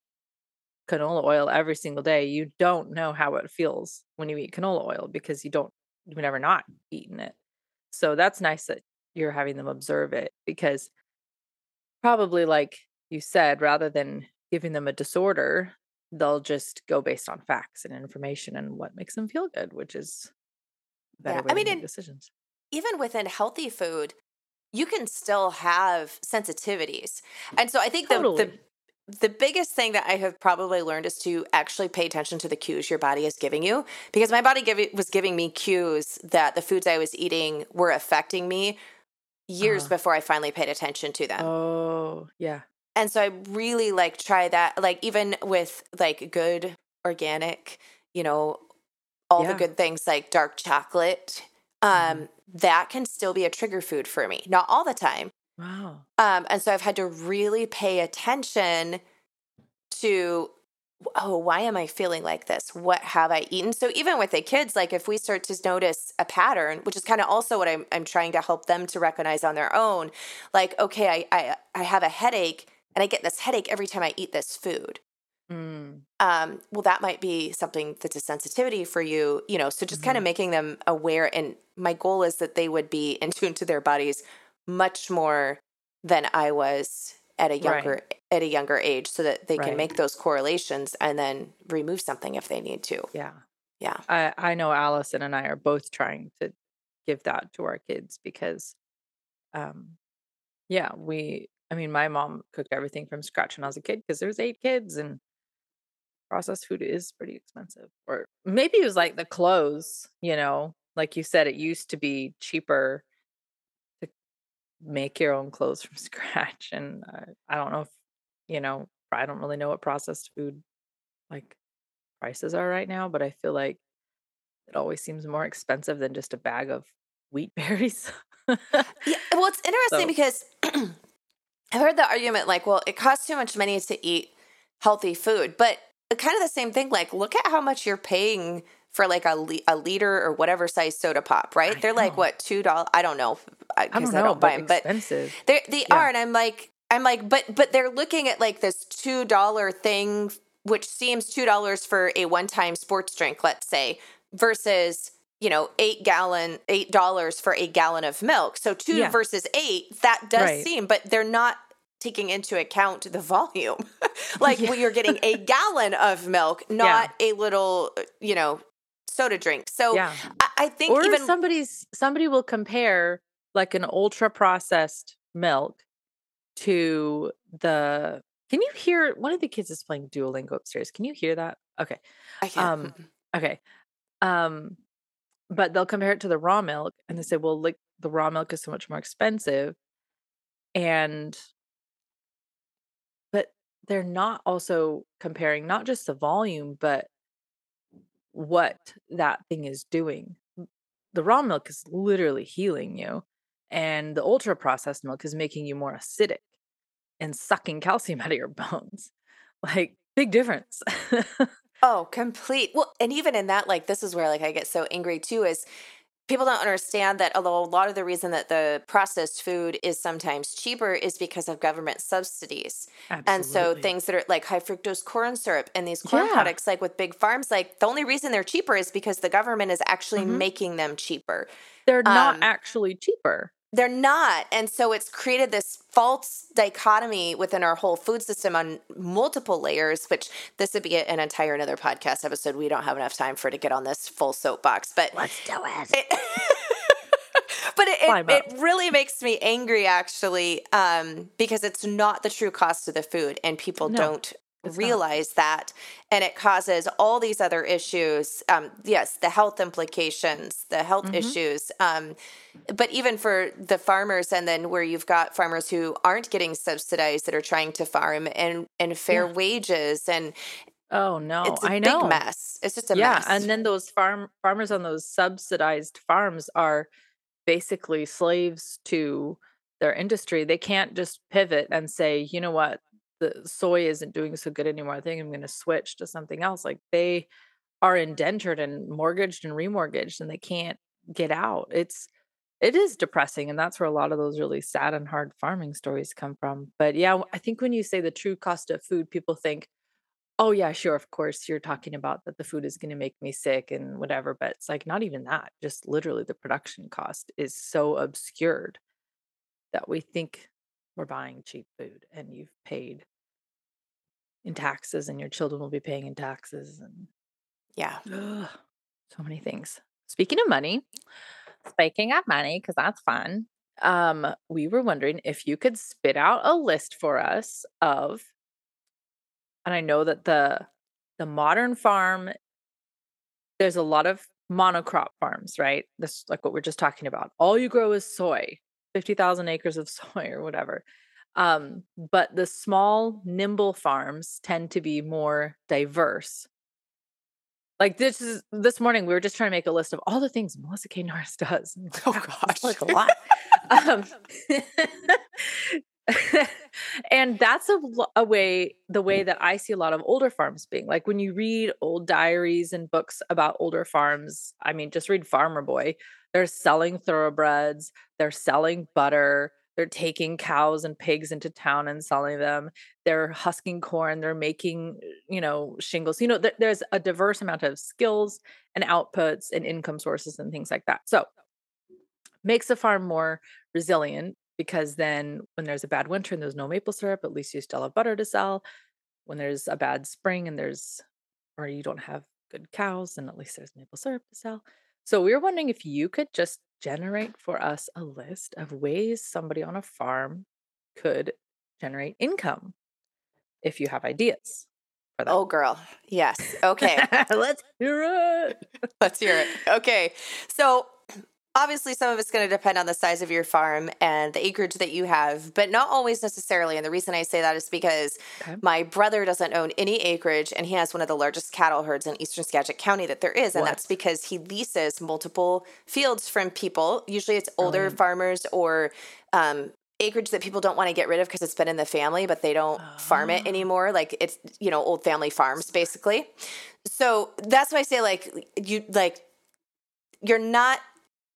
canola oil every single day, you don't know how it feels when you eat canola oil because you don't, you've never not eaten it. So that's nice that you're having them observe it because probably like you said, rather than giving them a disorder, they'll just go based on facts and information and what makes them feel good, which is better Yeah, way I mean, decisions. even within healthy food, you can still have sensitivities. And so I think the, the the biggest thing that I have probably learned is to actually pay attention to the cues your body is giving you because my body give, was giving me cues that the foods I was eating were affecting me years Uh-huh. before I finally paid attention to them. Oh, yeah. And so I really like try that like even with like good organic, you know, all Yeah. the good things like dark chocolate um that can still be a trigger food for me. Not all the time. Wow. Um and so I've had to really pay attention to oh, why am I feeling like this? What have I eaten? So even with the kids, like if we start to notice a pattern, which is kind of also what I'm I'm trying to help them to recognize on their own, like, okay, I I, I have a headache and I get this headache every time I eat this food. Mm. Um, well, that might be something that's a sensitivity for you, you know. So just kind of making them aware. And my goal is that they would be in tune to their bodies much more than I was at a younger at a younger age, so that they can make those correlations and then remove something if they need to. Yeah. Yeah. I, I know Allison and I are both trying to give that to our kids because, um, yeah, we, I mean, my mom cooked everything from scratch when I was a kid because there was eight kids and processed food is pretty expensive. Or maybe it was like the clothes, you know, like you said, it used to be cheaper to make your own clothes from scratch. And uh, I don't know if, you know, I don't really know what processed food like prices are right now, but I feel like it always seems more expensive than just a bag of wheat berries. Yeah, well, it's interesting So- because I've heard the argument like, well, it costs too much money to eat healthy food, but kind of the same thing. Like, look at how much you're paying for like a, li- a liter or whatever size soda pop, right? I They're like what two dollars? I don't know. Uh, I because don't know, buy but them, but expensive. they they Yeah. are, and I'm like, I'm like, but but they're looking at like this two dollar thing, which seems two dollars for a one time sports drink, let's say, versus you know eight gallon eight dollars for a gallon of milk. So two Yeah. versus eight, that does Right. seem, but they're not taking into account the volume. like Yeah. when you're getting a gallon of milk, not a little, you know, soda drink. So yeah. I, I think Or even somebody's somebody will compare like an ultra processed milk to the can you hear one of the kids is playing Duolingo upstairs. Can you hear that? Okay. I can't. um, Okay. Um, but they'll compare it to the raw milk and they say, well, like the raw milk is so much more expensive. And, they're not also comparing not just the volume, but what that thing is doing. The raw milk is literally healing you, and the ultra processed milk is making you more acidic and sucking calcium out of your bones. Like, big difference. oh, complete. Well, and even in that, like, this is where like I get so angry too is people don't understand that although a lot of the reason that the processed food is sometimes cheaper is because of government subsidies Absolutely. and so things that are like high fructose corn syrup and these corn yeah. products like with big farms like the only reason they're cheaper is because the government is actually mm-hmm. making them cheaper they're not um, actually cheaper they're not. And so it's created this false dichotomy within our whole food system on multiple layers, which this would be an entire another podcast episode. We don't have enough time for to get on this full soapbox, but let's do it. it but it, it, it, really makes me angry actually um, because it's not the true cost of the food and people no. don't it's realize not. that and it causes all these other issues um, yes the health implications the health mm-hmm. issues um, but even for the farmers and then where you've got farmers who aren't getting subsidized that are trying to farm and and fair yeah. wages and Oh no, it's a I know. Big mess. It's just a yeah, mess. and then those farm farmers on those subsidized farms are basically slaves to their industry. They can't just pivot and say, you know what, the soy isn't doing so good anymore. I think I'm going to switch to something else. Like they are indentured and mortgaged and remortgaged and they can't get out. It's it is depressing and that's where a lot of those really sad and hard farming stories come from. But yeah, I think when you say the true cost of food, people think, "Oh yeah, sure, of course you're talking about that the food is going to make me sick and whatever." But it's like not even that. Just literally the production cost is so obscured that we think we're buying cheap food and you've paid in taxes and your children will be paying in taxes and yeah. Ugh, so many things. Speaking of money speaking of money because that's fun um we were wondering if you could spit out a list for us of and i know that the the modern farm there's a lot of monocrop farms right? This like what we're just talking about. All you grow is soy 50,000 acres of soy or whatever um, but the small, nimble farms tend to be more diverse. Like this is this morning, we were just trying to make a list of all the things Melissa K. Norris does. Oh gosh, like a lot. um, and that's a, a way the way that i see a lot of older farms being like when you read old diaries and books about older farms i mean just read farmer boy they're selling thoroughbreds they're selling butter they're taking cows and pigs into town and selling them they're husking corn they're making you know shingles you know th- there's a diverse amount of skills and outputs and income sources and things like that. So makes a farm more resilient because then when there's a bad winter and there's no maple syrup at least you still have butter to sell. When there's a bad spring and there's or you don't have good cows and at least there's maple syrup to sell. So we were wondering if you could just generate for us a list of ways somebody on a farm could generate income if you have ideas. For that. Oh, girl. Yes. Okay. Let's hear it. Let's hear it. Okay. So obviously some of it's going to depend on the size of your farm and the acreage that you have but not always necessarily and the reason i say that is because okay. my brother doesn't own any acreage and he has one of the largest cattle herds in eastern skagit county that there is and what? that's because he leases multiple fields from people usually it's older farmers or um, acreage that people don't want to get rid of because it's been in the family but they don't oh. farm it oh. anymore like it's you know old family farms basically so that's why i say like you like you're not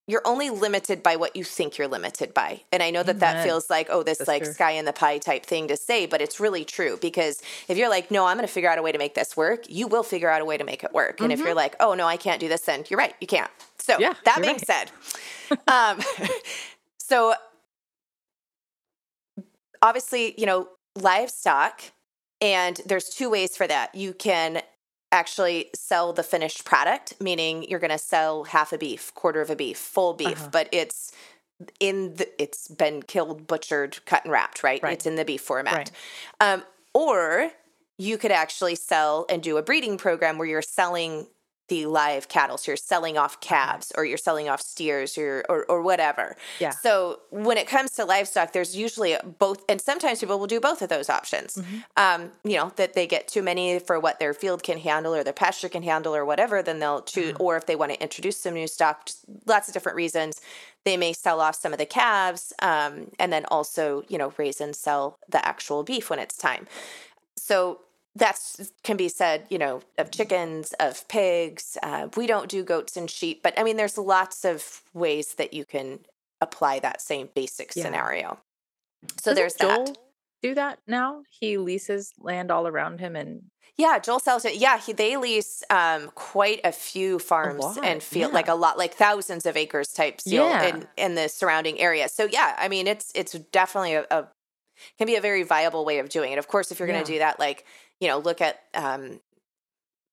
you're only limited by what you think you're limited by. And I know that Amen. that feels like, oh, this like sky in the pie type thing to say, but it's really true because if you're like, no, I'm going to figure out a way to make this work, you will figure out a way to make it work. Mm-hmm. And if you're mm-hmm. like, oh, no, I can't do this, then you're right, you can't. So yeah, that being right. said, um, so obviously, you know, livestock, and there's two ways for that. You can actually sell the finished product, meaning you're going to sell half a beef, quarter of a beef, full beef, uh-huh. but it's in the it's been killed, butchered, cut and wrapped, right? right. It's in the beef format. Right. Um, or you could actually sell and do a breeding program where you're selling the live cattle. So you're selling off calves or you're selling off steers or, or, or whatever. Yeah. So when it comes to livestock, there's usually both, and sometimes people will do both of those options. Mm-hmm. Um, you know, that they get too many for what their field can handle or their pasture can handle or whatever, then they'll choose, Uh-huh. or if they want to introduce some new stock, lots of different reasons, they may sell off some of the calves um, and then also, you know, raise and sell the actual beef when it's time. So that's can be said, you know, of chickens, of pigs. Uh, we don't do goats and sheep, but I mean, there's lots of ways that you can apply that same basic Yeah. scenario. So Doesn't there's Joel that. Do that now? He leases land all around him and Yeah, Joel sells it. Yeah, he, they lease um, quite a few farms lot, and field, yeah. like a lot, like thousands of acres type deal Yeah. in in the surrounding area. So yeah, I mean, it's it's definitely a, a can be a very viable way of doing it. Of course, if you're going to do that, like you know, look at um,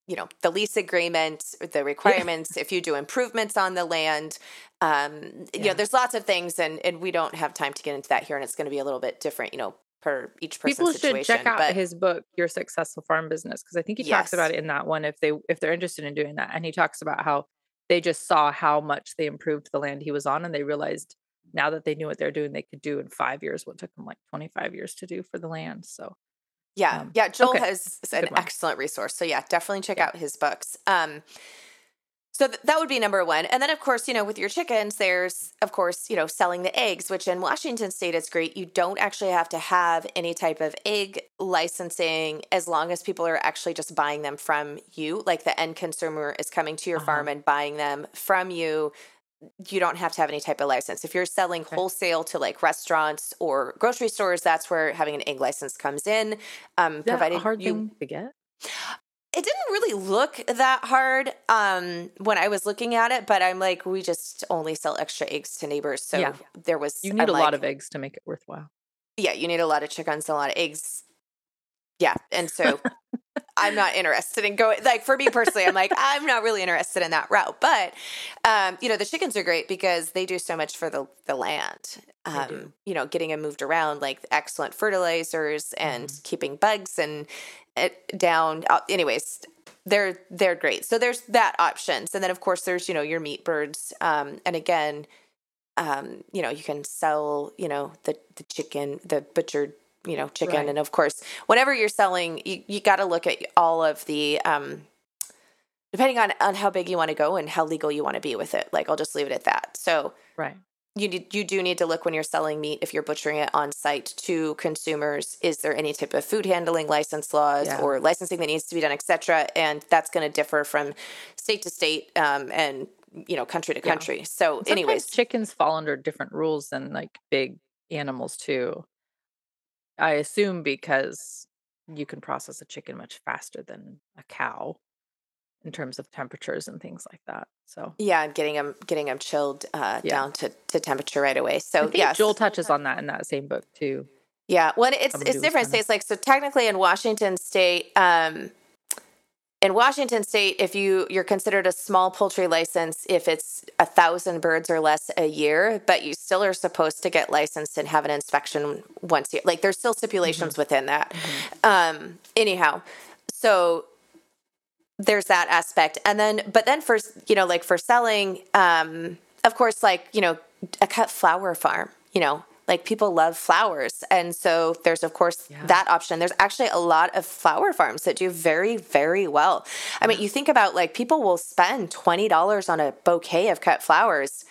you know the lease agreement, the requirements. if you do improvements on the land, um, you know, there's lots of things, and and we don't have time to get into that here, and it's going to be a little bit different, you know, per each person people should situation. check out but his book your successful farm business because i think he talks Yes. about it in that one if they if they're interested in doing that and he talks about how they just saw how much they improved the land he was on and they realized now that they knew what they're doing they could do in five years what took them like 25 years to do for the land so Yeah, Um, yeah. Joel okay. has an excellent resource. So yeah, definitely check Yeah. out his books. Um, so th- that would be number one, and then of course, you know, with your chickens, there's of course, you know, selling the eggs, which in Washington State is great. You don't actually have to have any type of egg licensing as long as people are actually just buying them from you. Like the end consumer is coming to your Uh-huh. farm and buying them from you you don't have to have any type of license. If you're selling Okay. wholesale to like restaurants or grocery stores, that's where having an egg license comes in. Um, provided hard you, thing to get it didn't really look that hard um, when I was looking at it, but I'm like, we just only sell extra eggs to neighbors, so Yeah. there was. you I'm need a lot of eggs to make it worthwhile yeah, you need a lot of chickens, and a lot of eggs. Yeah, and so I'm not interested in going. Like for me personally, I'm like I'm not really interested in that route. But um, you know, the chickens are great because they do so much for the the land. Um, you know, getting them moved around, like excellent fertilizers and Mm-hmm. keeping bugs and it down. Uh, anyways, they're they're great. So there's that options, and then of course there's you know your meat birds. Um, and again, um, you know, you can sell, you know, the the chicken, the butchered, you know, chicken, Right. and of course, whenever you're selling, you, you got to look at all of the, um, depending on on how big you want to go and how legal you want to be with it. Like, I'll just leave it at that. So right you need, you do need to look when you're selling meat if you're butchering it on site to consumers. Is there any type of food handling license laws Yeah. or licensing that needs to be done, et cetera? And that's going to differ from state to state um, and you know country to Yeah. country. So, Sometimes anyways, chickens fall under different rules than like big animals too. I assume because you can process a chicken much faster than a cow in terms of temperatures and things like that. So Yeah, and getting them getting them chilled uh, Yeah. down to, to temperature right away. So yeah, Joel touches on that in that same book too. yeah. Well, it's Somebody it's different states. Like so, technically in Washington State, um, in Washington State, if you you're considered a small poultry license if it's a thousand birds or less a year, but you still are supposed to get licensed and have an inspection once a year. Like there's still stipulations within that. Um, anyhow, so there's that aspect and then but then for you know like for selling um of course like you know a cut flower farm you know like people love flowers and so there's of course Yeah. that option. There's actually a lot of flower farms that do very very well. I mean you think about like people will spend $20 on a bouquet of cut flowers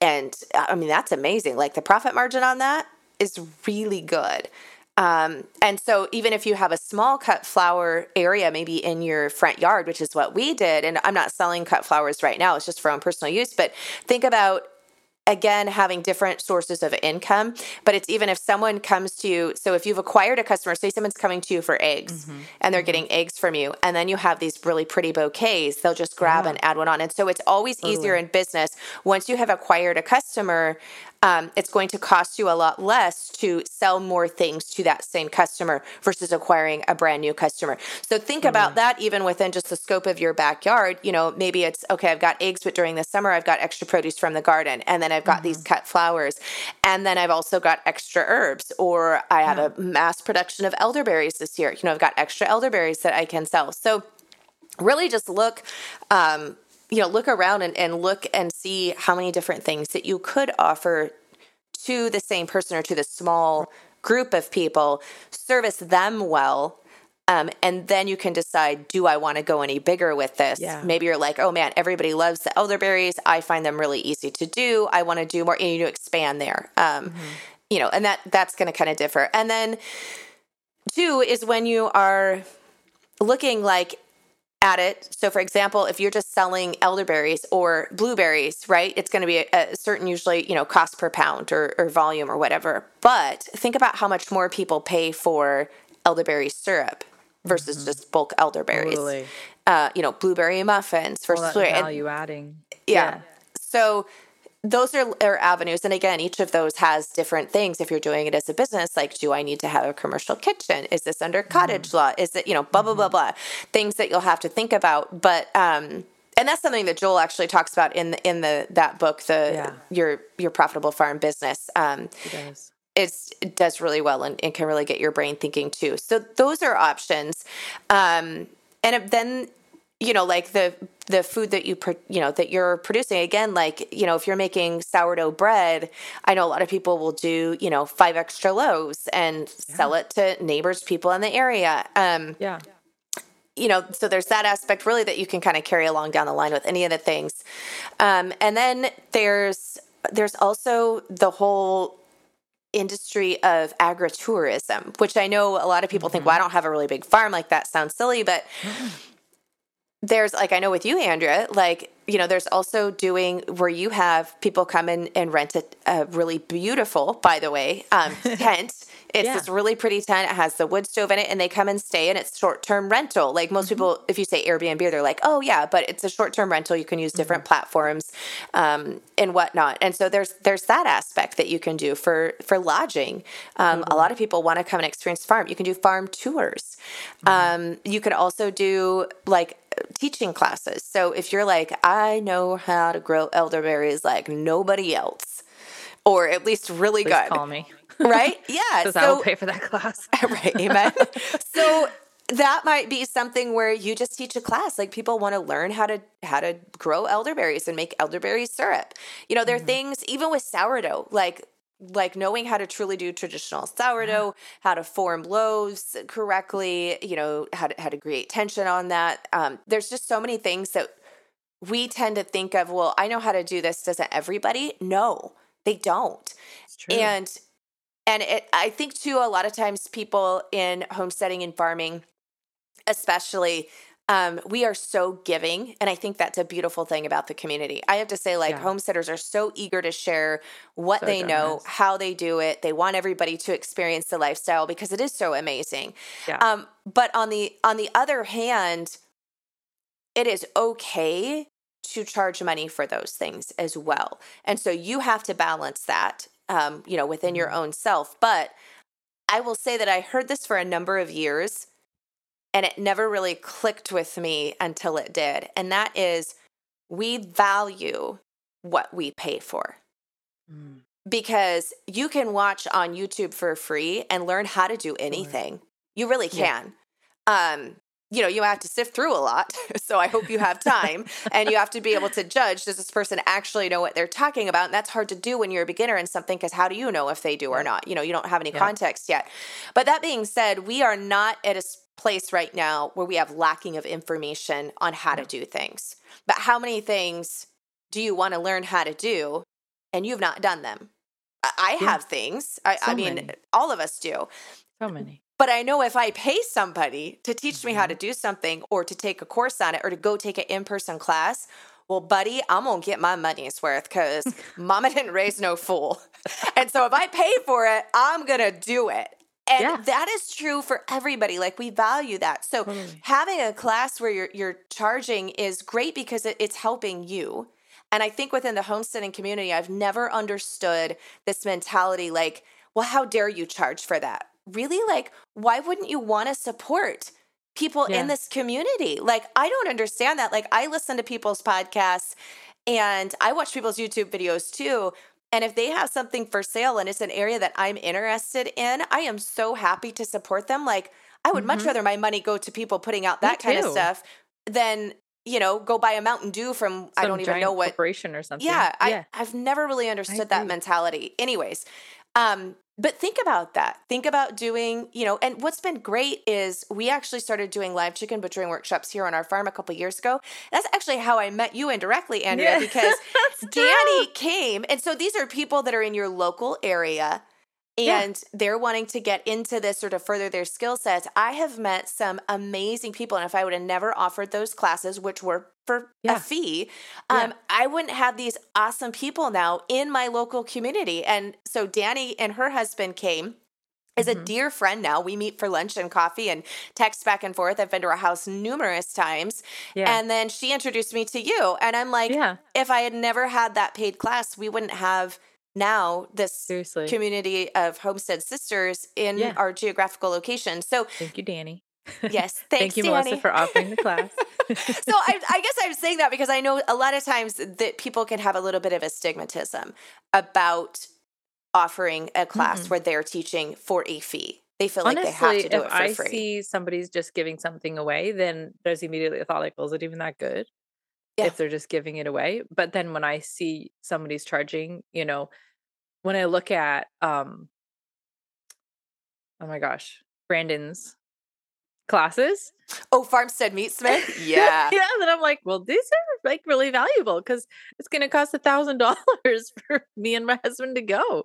and i mean that's amazing. Like the profit margin on that is really good. Um, and so even if you have a small cut flower area, maybe in your front yard, which is what we did, and I'm not selling cut flowers right now, it's just for own personal use, but think about again having different sources of income but it's even if someone comes to you so if you've acquired a customer say someone's coming to you for eggs mm-hmm, and they're mm-hmm. getting eggs from you and then you have these really pretty bouquets they'll just grab Yeah. and add one on. And so it's always easier in business once you have acquired a customer um, it's going to cost you a lot less to sell more things to that same customer versus acquiring a brand new customer. So think about that even within just the scope of your backyard. You know, maybe it's okay, I've got eggs, but during the summer, I've got extra produce from the garden, and then I've got these cut flowers, and then I've also got extra herbs, or I have a mass production of elderberries this year. You know, I've got extra elderberries that I can sell. So really just look um, you know look around and, and look and see how many different things that you could offer to the same person or to the small group of people service them well um, and then you can decide, do I want to go any bigger with this? Yeah. Maybe you're like, oh man, everybody loves the elderberries. I find them really easy to do. I want to do more, and you expand there. Um, mm-hmm. You know, and that that's going to kind of differ. And then two is when you are looking like at it. So, for example, if you're just selling elderberries or blueberries, right, it's going to be a, a, certain, usually, you know, cost per pound or, or volume or whatever. But think about how much more people pay for elderberry syrup versus mm-hmm. just bulk elderberries. Totally. Uh, you know, blueberry muffins versus well, value adding. Yeah. yeah. So those are, are, avenues. And again, each of those has different things. If you're doing it as a business, like, do I need to have a commercial kitchen? Is this under cottage mm-hmm. law? Is it, you know, blah, blah, blah, mm-hmm. blah. Things that you'll have to think about. But, um, and that's something that Joel actually talks about in the, in the that book, the yeah. your your profitable farm business. Um, it's, it does really well and, and, can really get your brain thinking too. So those are options. Um, and then, you know, like the the food that you you know that you're producing again like you know if you're making sourdough bread i know a lot of people will do you know five extra loaves and yeah. sell it to neighbors people in the area um yeah you know so there's that aspect really that you can kind of carry along down the line with any of the things um and then there's there's also the whole industry of agritourism, which I know a lot of people mm-hmm. think, well, I don't have a really big farm. Like that sounds silly, but there's like, I know with you, Andrea, like, you know, there's also doing where you have people come in and rent a, a really beautiful, by the way, um, tent it's yeah. this really pretty tent. It has the wood stove in it, and they come and stay, and it's short term rental. Like most mm-hmm. people, if you say Airbnb, they're like, oh yeah, but it's a short term rental. You can use different mm-hmm. platforms um, and whatnot. And so there's there's that aspect that you can do for for lodging. Um, mm-hmm. A lot of people want to come and experience farm. You can do farm tours. Mm-hmm. Um, you can also do like teaching classes. So if you're like, I know how to grow elderberries like nobody else, or at least really Please good. Call me right? Yeah. Because so, I will pay for that class. right. Amen. so that might be something where you just teach a class like people want to learn how to how to grow elderberries and make elderberry syrup you know there are mm-hmm. things even with sourdough like like knowing how to truly do traditional sourdough how to form loaves correctly you know how to, how to create tension on that. Um, there's just so many things that we tend to think of well i know how to do this. Doesn't everybody? No they don't. And and it, I think too, a lot of times people in homesteading and farming, especially, um, we are so giving. And I think that's a beautiful thing about the community. I have to say, like, yeah. homesteaders are so eager to share what so they generous. know, how they do it. They want everybody to experience the lifestyle because it is so amazing. Yeah. Um, but on the on the other hand, it is okay to charge money for those things as well. And so you have to balance that um, you know, within your mm-hmm. own self. But I will say that I heard this for a number of years and it never really clicked with me until it did. And that is we value what we pay for. Mm. Because you can watch on YouTube for free and learn how to do anything. You really can. Yeah. Um, you know, you have to sift through a lot. So I hope you have time and you have to be able to judge does this person actually know what they're talking about? And that's hard to do when you're a beginner in something because how do you know if they do or not? You know, you don't have any yeah. context yet. But that being said, we are not at a place right now where we have lacking of information on how to do things. But how many things do you want to learn how to do and you've not done them? I yeah. have things. I, so I mean, many. all of us do. So many. But I know if I pay somebody to teach mm-hmm. me how to mm-hmm. do something or to take a course on it or to go take an in person class, well, buddy, I'm going to get my money's worth because mama didn't raise no fool. and so if I pay for it, I'm going to do it. And yeah. that is true for everybody. Like we value that. So totally. having a class where you're you're charging is great because it, it's helping you. And I think within the homesteading community, I've never understood this mentality like, well, how dare you charge for that? really like why wouldn't you want to support people yeah. in this community like i don't understand that like i listen to people's podcasts and i watch people's youtube videos too and if they have something for sale and it's an area that i'm interested in i am so happy to support them like i would mm-hmm. much rather my money go to people putting out that kind of stuff than you know go buy a Mountain Dew from I don't even know what corporation or something. yeah, yeah. I, I've never really understood that mentality. Anyways, um, but think about that. Think about doing, you know, and what's been great is we actually started doing live chicken butchering workshops here on our farm a couple years ago. That's actually how I met you indirectly, Andrea, Yeah, because Danny came. And so these are people that are in your local area Yeah. and they're wanting to get into this or to further their skill sets. I have met some amazing people. And if I would have never offered those classes, which were for Yeah. a fee, Yeah. um, I wouldn't have these awesome people now in my local community. And so Danny and her husband came. Is a Mhm. dear friend now. We meet for lunch and coffee and text back and forth. I've been to her house numerous times. Yeah. And then she introduced me to you. And I'm like, yeah. if I had never had that paid class, we wouldn't have now this Seriously. community of homestead sisters in Yeah. our geographical location. So, Thank you, Danny. yes, thanks, Thank you, Danny. Melissa, for offering the class. so I, I guess I'm saying that because I know a lot of times that people can have a little bit of a stigmatism about offering a class Mm-mm. where they're teaching for a fee. They feel like they have to do if it for I free. see somebody's just giving something away, then there's immediately a thought like, well, is it even that good? Yeah. If they're just giving it away. But then when I see somebody's charging, you know, when I look at um oh my gosh, Brandon's classes. oh, Farmstead Meat Smith. Yeah. yeah. Then I'm like, well, these are like really valuable because it's gonna cost a thousand dollars for me and my husband to go.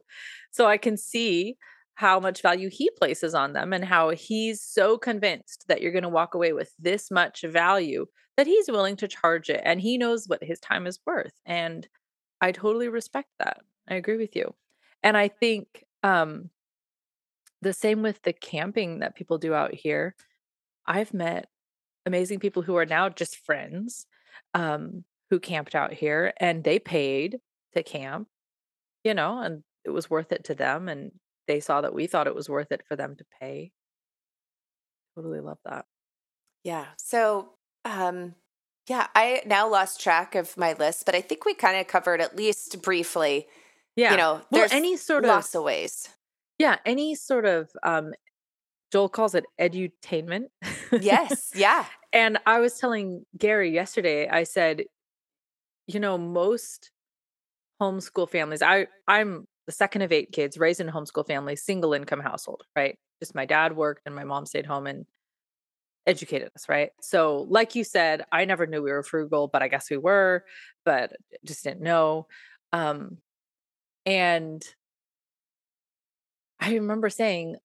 So I can see how much value he places on them and how he's so convinced that you're going to walk away with this much value that he's willing to charge it and he knows what his time is worth and i totally respect that i agree with you and i think um the same with the camping that people do out here i've met amazing people who are now just friends um who camped out here and they paid to camp you know and it was worth it to them and they saw that we thought it was worth it for them to pay. Totally love that. Yeah. So, um, yeah, I now lost track of my list, but I think we kind of covered at least briefly. Yeah. You know, well, there's any sort of lots of ways. yeah, any sort of um Joel calls it edutainment. Yes. Yeah. and I was telling Gary yesterday, I said, you know, most homeschool families, I I'm the second of eight kids raised in a homeschool family, single income household, right? Just my dad worked and my mom stayed home and educated us, right? So, like you said, I never knew we were frugal, but I guess we were, but just didn't know. Um and I remember saying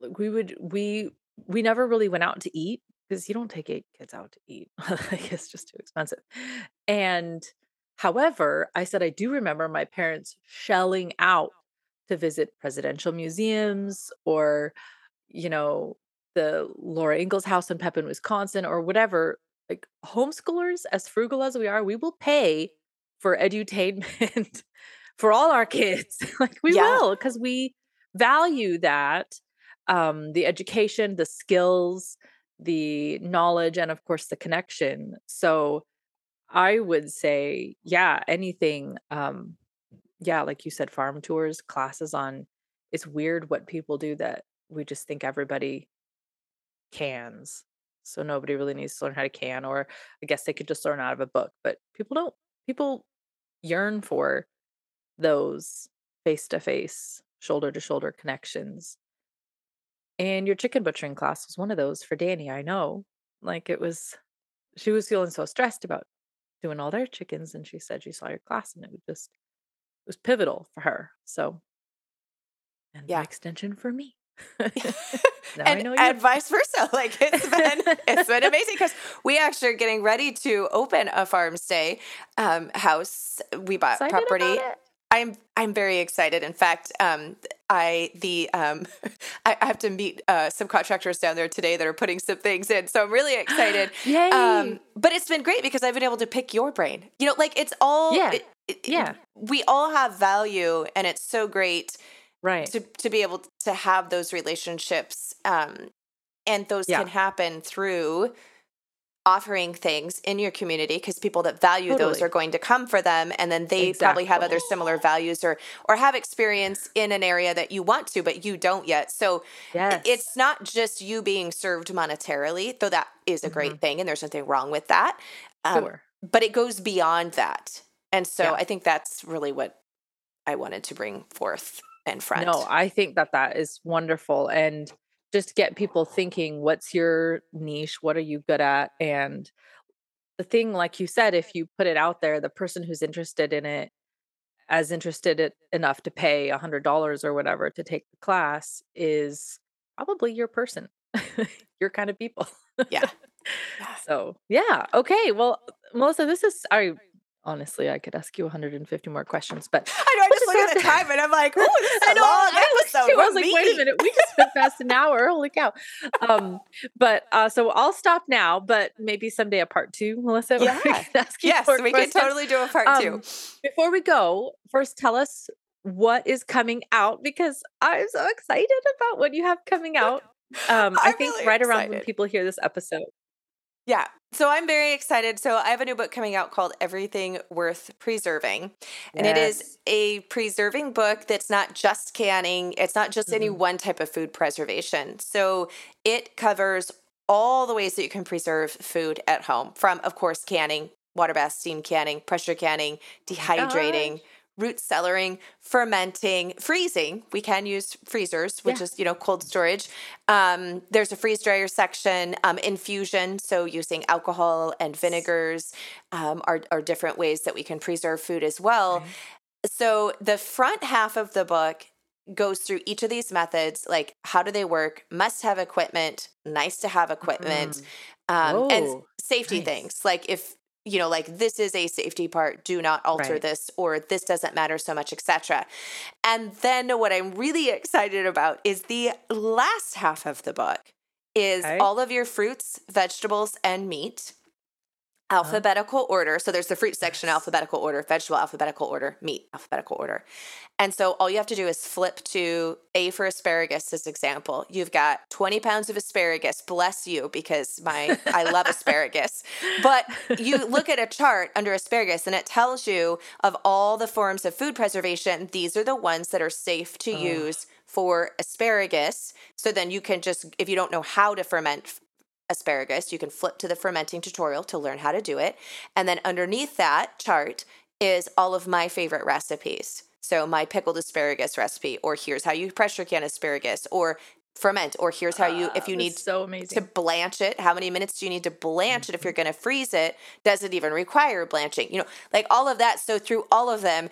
like, we would we we never really went out to eat because you don't take eight kids out to eat. like it's just too expensive. And however, I said I do remember my parents shelling out to visit presidential museums or, you know, the Laura Ingalls house in Pepin, Wisconsin, or whatever. Like homeschoolers, as frugal as we are, we will pay for edutainment for all our kids. like we Yeah. will, because we value that um, the education, the skills, the knowledge, and of course the connection. So I would say, yeah, anything. Um, yeah, like you said, farm tours, classes on. It's weird what people do that we just think everybody cans. So nobody really needs to learn how to can, or I guess they could just learn out of a book. But people don't. People yearn for those face to face, shoulder to shoulder connections. And your chicken butchering class was one of those for Danny. I know. Like it was, she was feeling so stressed about doing all their chickens. And she said she saw your class and it was just, it was pivotal for her. So, and Yeah. extension for me. now I and, know and vice versa. Like it's been it's been amazing because we actually are getting ready to open a farm stay um, house. We bought Excited property. I'm I'm very excited. In fact, um, I the um, I, I have to meet uh, some contractors down there today that are putting some things in, so I'm really excited. Yay. Um, but it's been great because I've been able to pick your brain. You know, like it's all Yeah. it- it- Yeah. We all have value, and it's so great right. to to be able to have those relationships um and those Yeah. can happen through offering things in your community because people that value those are going to come for them and then they probably have other similar values or or have experience in an area that you want to but you don't yet so Yes. it's not just you being served monetarily though that is a great thing and there's nothing wrong with that um, sure. but it goes beyond that and so Yeah. i think that's really what i wanted to bring forth and front No, I think that that is wonderful. And just get people thinking what's your niche? What are you good at? And the thing, like you said, if you put it out there, the person who's interested in it, as interested it, enough to pay a hundred dollars or whatever to take the class, is probably your person, your kind of people. yeah Yeah. So yeah, okay. Well, Melissa, this is I honestly I could ask you 150 more questions, but i know just look at the time and i'm like oh this is I a know, long I was episode too. I was like, wait a minute, we just went past an hour. Holy cow! Um, but uh, so I'll stop now. But maybe someday a part two, Melissa. we Yeah. you yes we can totally do a part Um, two Before we go, first tell us what is coming out because I'm so excited about what you have coming out. Um, I I'm think really right around when people hear this episode. Yeah. So I'm very excited. So I have a new book coming out called Everything Worth Preserving. And it is a preserving book that's not just canning, it's not just any Mhm. one type of food preservation. So it covers all the ways that you can preserve food at home from, of course, canning, water bath, steam canning, pressure canning, dehydrating. Root cellaring, fermenting, freezing. We can use freezers, which Yeah. is you know cold storage. Um, there's a freeze dryer section, um, infusion, so using alcohol and vinegars um, are, are different ways that we can preserve food as well. Right. So the front half of the book goes through each of these methods, like how do they work, must have equipment, nice to have equipment, um, and Oh, safety nice. things like if you know like this is a safety part do not alter Right. this or this doesn't matter so much etc and then what i'm really excited about is the last half of the book is Okay. all of your fruits vegetables and meat Uh-huh. alphabetical order so there's the fruit section alphabetical order vegetable alphabetical order meat alphabetical order and so all you have to do is flip to A for asparagus as example. You've got 20 pounds of asparagus. Bless you because my I love asparagus. But you look at a chart under asparagus and it tells you of all the forms of food preservation, these are the ones that are safe to Oh. use for asparagus. So then you can just if you don't know how to ferment asparagus, you can flip to the fermenting tutorial to learn how to do it. And then underneath that chart is all of my favorite recipes. So my pickled asparagus recipe, or here's how you pressure can asparagus, or ferment, or here's how you if Ah, you that's need so to blanch it, how many minutes do you need to blanch it if Mm-hmm. you're going to freeze it? Does it even require blanching? You know, like all of that. So through all of them,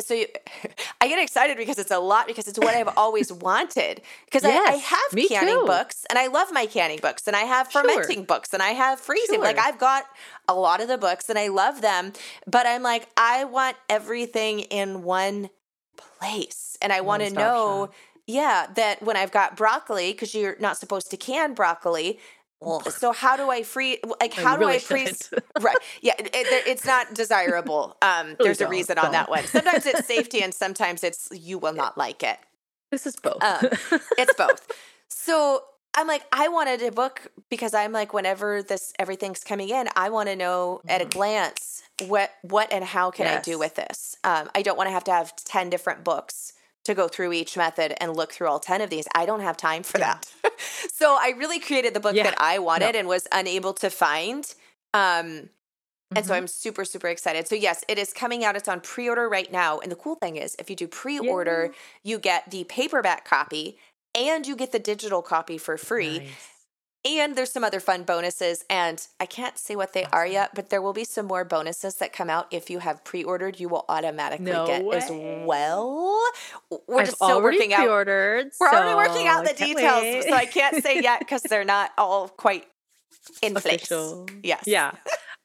so you, I get excited because it's a lot because it's what I've always wanted. Because I, I have canning too. books and I love my canning books and I have Sure. fermenting books and I have freezing. Like I've got a lot of the books and I love them, but I'm like I want everything in one place and I want to know shop. yeah, that when I've got broccoli, because you're not supposed to can broccoli. So how do I free? Like how you do I freeze? shouldn't. right? Yeah, it, it- it's not desirable. Um, there's a don't, reason on that one. Sometimes it's safety, and sometimes it's you will not like it. This is both. Um, It's both. so I'm like, I wanted a book because I'm like, whenever this everything's coming in, I want to know at a Mhm. glance what what and how can I do with this. Um, I don't want to have to have ten different books to go through each method and look through all 10 of these. I don't have time for Yeah. that. so I really created the book Yeah. that I wanted No. and was unable to find. Um, and so Mhm. I'm super, super excited. So, yes, it is coming out. It's on pre order right now. And the cool thing is, if you do pre order, you get the paperback copy and you get the digital copy for free. Nice. And there's some other fun bonuses. And I can't say what they are yet, but there will be some more bonuses that come out. If you have pre ordered, you will automatically No get as well. We're I've just still working out. pre-ordered. We're already working out the details. wait. So I can't say yet because they're not all quite in Official. place. Yes. Yeah.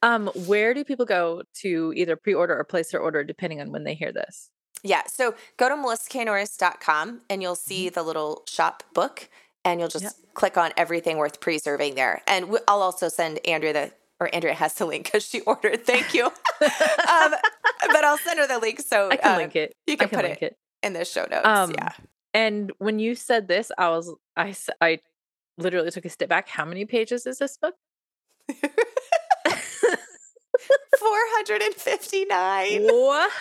Um, where do people go to either pre-order or place their order depending on when they hear this? Yeah. So go to melissaknorris.com and you'll see the little shop book and you'll just Yep. click on everything worth preserving there. And we- I'll also send Andrea the, or Andrea has the link because she ordered. Thank you. um, but I'll send her the link so I can uh, link it. you can, can put it, it. in the show notes. Um, yeah. And when you said this, I was I I literally took a step back. How many pages is this book? 459. What?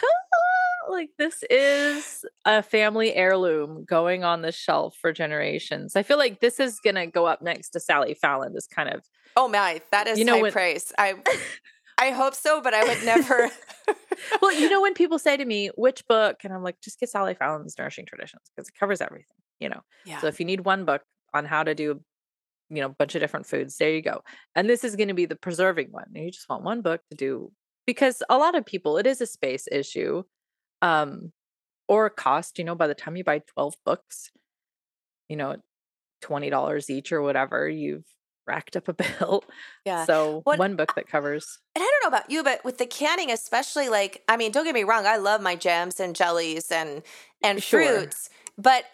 like this is a family heirloom going on the shelf for generations. I feel like this is gonna go up next to Sally Fallon. This kind of Oh my, that is You know high when- praise. I I hope so, but I would never. well, you know when people say to me, "Which book?" and I'm like, "Just get Sally Fallon's Nourishing Traditions" because it covers everything. You know. yeah. So if you need one book on how to do, you know, a bunch of different foods, there you go. And this is going to be the preserving one. You just want one book to do because a lot of people, it is a space issue, um, or a cost. You know, by the time you buy twelve books, you know, twenty dollars each or whatever, you've racked up a bill. Yeah. So What- one book that covers. And I don't know about you, but with the canning, especially like I mean, don't get me wrong, I love my jams and jellies and and Sure. fruits, but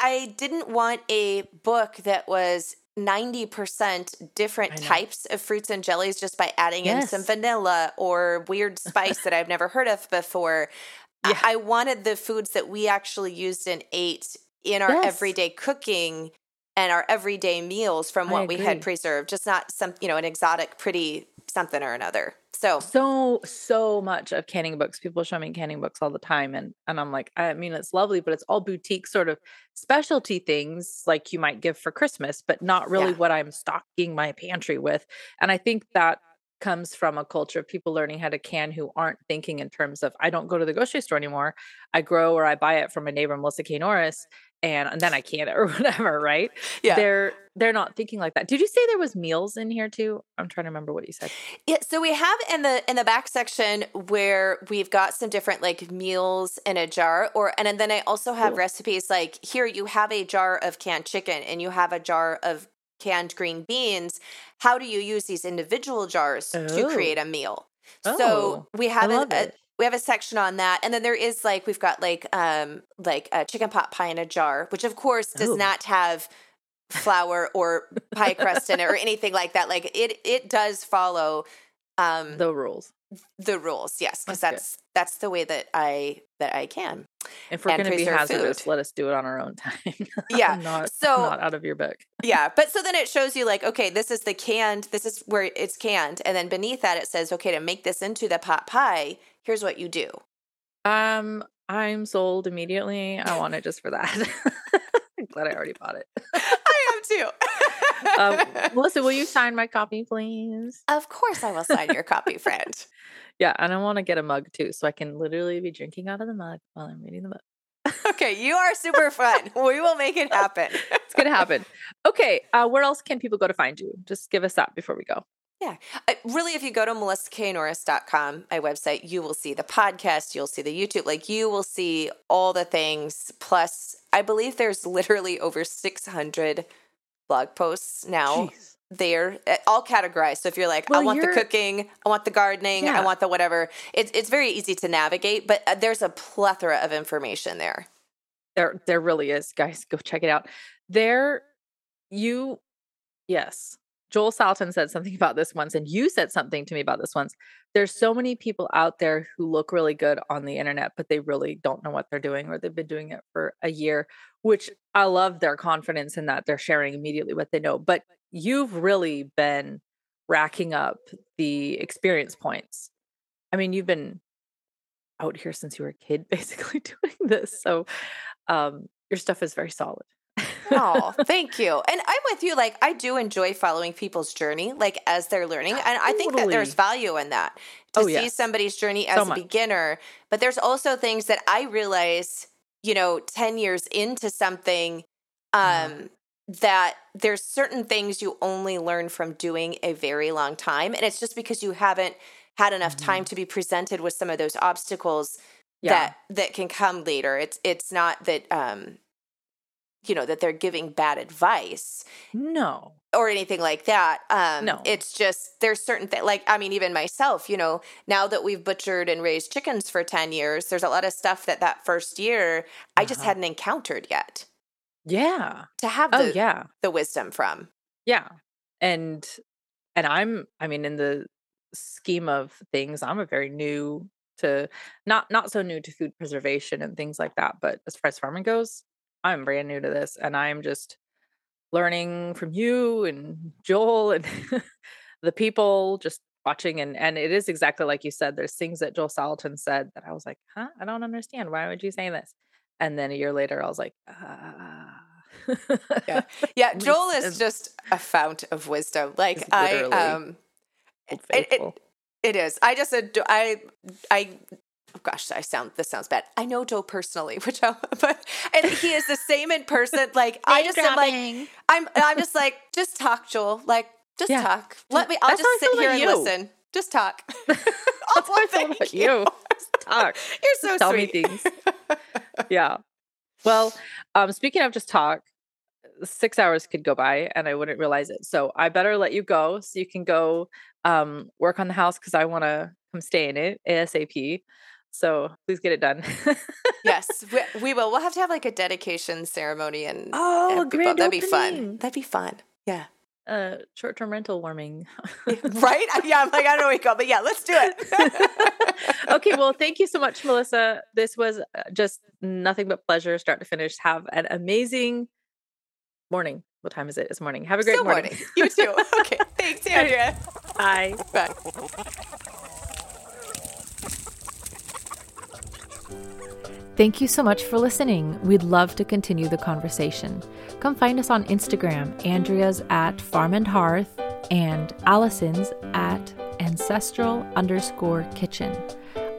I didn't want a book that was 90% different types of fruits and jellies just by adding in some vanilla or weird spice that I've never heard of before. I- Yeah. I wanted the foods that we actually used and ate in our Yes. everyday cooking and our everyday meals from what we had preserved, just not some, you know, an exotic, pretty something or another. So, so so much of canning books. People show me canning books all the time and and i'm like i mean it's lovely but it's all boutique sort of specialty things like you might give for christmas but not really Yeah. what i'm stocking my pantry with. And i think that comes from a culture of people learning how to can who aren't thinking in terms of i don't go to the grocery store anymore. I grow or i buy it from a neighbor melissa k. Norris and, and then i can't or whatever right yeah. they're they're not thinking like that did you say there was meals in here too i'm trying to remember what you said Yeah, so we have in the in the back section where we've got some different like meals in a jar or and and then I also have Cool. recipes like here you have a jar of canned chicken and you have a jar of canned green beans. How do you use these individual jars to Oh. create a meal? Oh, so we have a, love a it. We have a section on that and then there is like we've got like um like a chicken pot pie in a jar which of course does Oh. not have flour or pie crust in it or anything like that like it it does follow um the, rules the rules yes because That's that's that's the way that i that i can If we're going to be hazardous, food. let us do it on our own time. Yeah, not so- not out of your book. yeah but so then it shows you like okay this is the canned this is where it's canned and then beneath that it says okay to make this into the pot pie here's what you do Um, I'm sold immediately. I want it just for that. I'm glad I already bought it. i am too Um, Melissa, will you sign my copy, please? of course i will sign your copy friend Yeah, and I want to get a mug too, so I can literally be drinking out of the mug while I'm reading the book. okay you are super fun we will make it happen It's gonna happen. Okay, uh, where else can people go to find you? Just give us that before we go. Yeah. Uh, really, if you go to melissaknorris.com, my website, you will see the podcast, you'll see the YouTube, like you will see all the things. Plus, I believe there's literally over 600 blog posts now Jeez. there, uh, all categorized. So if you're like, I want the you're- cooking, I want the gardening, I want the whatever, it's, it's very easy to navigate, but uh, there's a plethora of information there. There, there really is, guys. Go check it out. There, you, yes. Joel Salatin said something about this once, and you said something to me about this once. There's so many people out there who look really good on the internet, but they really don't know what they're doing, or they've been doing it for a year. Which I love their confidence in that they're sharing immediately what they know. But you've really been racking up the experience points. I mean, you've been out here since you were a kid, basically doing this. So um, your stuff is very solid. Oh, thank you. And I'm with you. Like, I do enjoy following people's journey, like as they're learning. And I think that there's value in that to Oh, see yes. somebody's journey So as a much. beginner. But there's also things that I realize, you know, 10 years into something, Uh-huh. um, that there's certain things you only learn from doing a very long time. And it's just because you haven't had enough time to be presented with some of those obstacles Mm-hmm. yeah. that that can come later. It's it's not that um you know that they're giving bad advice no. or anything like that. Um No. it's just there's certain things like I mean even myself, you know, now that we've butchered and raised chickens for 10 years, there's a lot of stuff that that first year I just Uh-huh. hadn't encountered yet Yeah. to have Oh, the yeah. the wisdom from. Yeah. And and I'm I mean in the scheme of things, I'm a very new to not not so new to food preservation and things like that, but as far as farming goes, I'm brand new to this and I'm just learning from you and Joel and the people just watching and and it is exactly like you said there's things that joel salatin said that i was like huh? I don't understand. Why would you say this? And then a year later i was like ah. yeah. Yeah joel is just a fount of wisdom. Like i um it, it, it is. I just adore i i oh gosh, I sound this sounds bad. I know Joe personally, which I but and he is the same in person. Like I just am like I'm I'm just like just talk, Joel. Like just yeah. talk. Let me. I'll That's just sit here and you. listen. Just talk. That's oh, thank you. you. Just talk. You're so just tell sweet. me things. yeah. Well, um, speaking of just talk, six hours could go by and I wouldn't realize it. So I better let you go so you can go um, work on the house because I want to come stay in it ASAP. So please get it done. yes, we, we, will. We'll have to have like a dedication ceremony and oh, and great! That'd be fun. That'd be fun. Yeah. Uh, short-term rental warming. right? Yeah, I'm like I don't know what you call, but yeah, let's do it. okay, well, thank you so much, Melissa. This was uh, just nothing but pleasure, start to finish. Have an amazing morning. What time is it? It's morning. Have a great morning. morning. You too. Okay. Thanks, Andrea. Bye. Bye. Thank you so much for listening. We'd love to continue the conversation. Come find us on Instagram, Andrea's at Farm and Hearth and Allison's at ancestral underscore kitchen.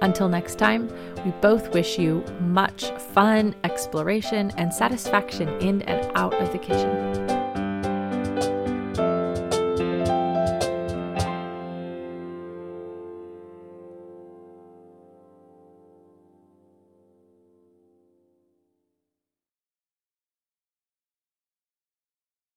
Until next time, we both wish you much fun, exploration, and satisfaction in and out of the kitchen.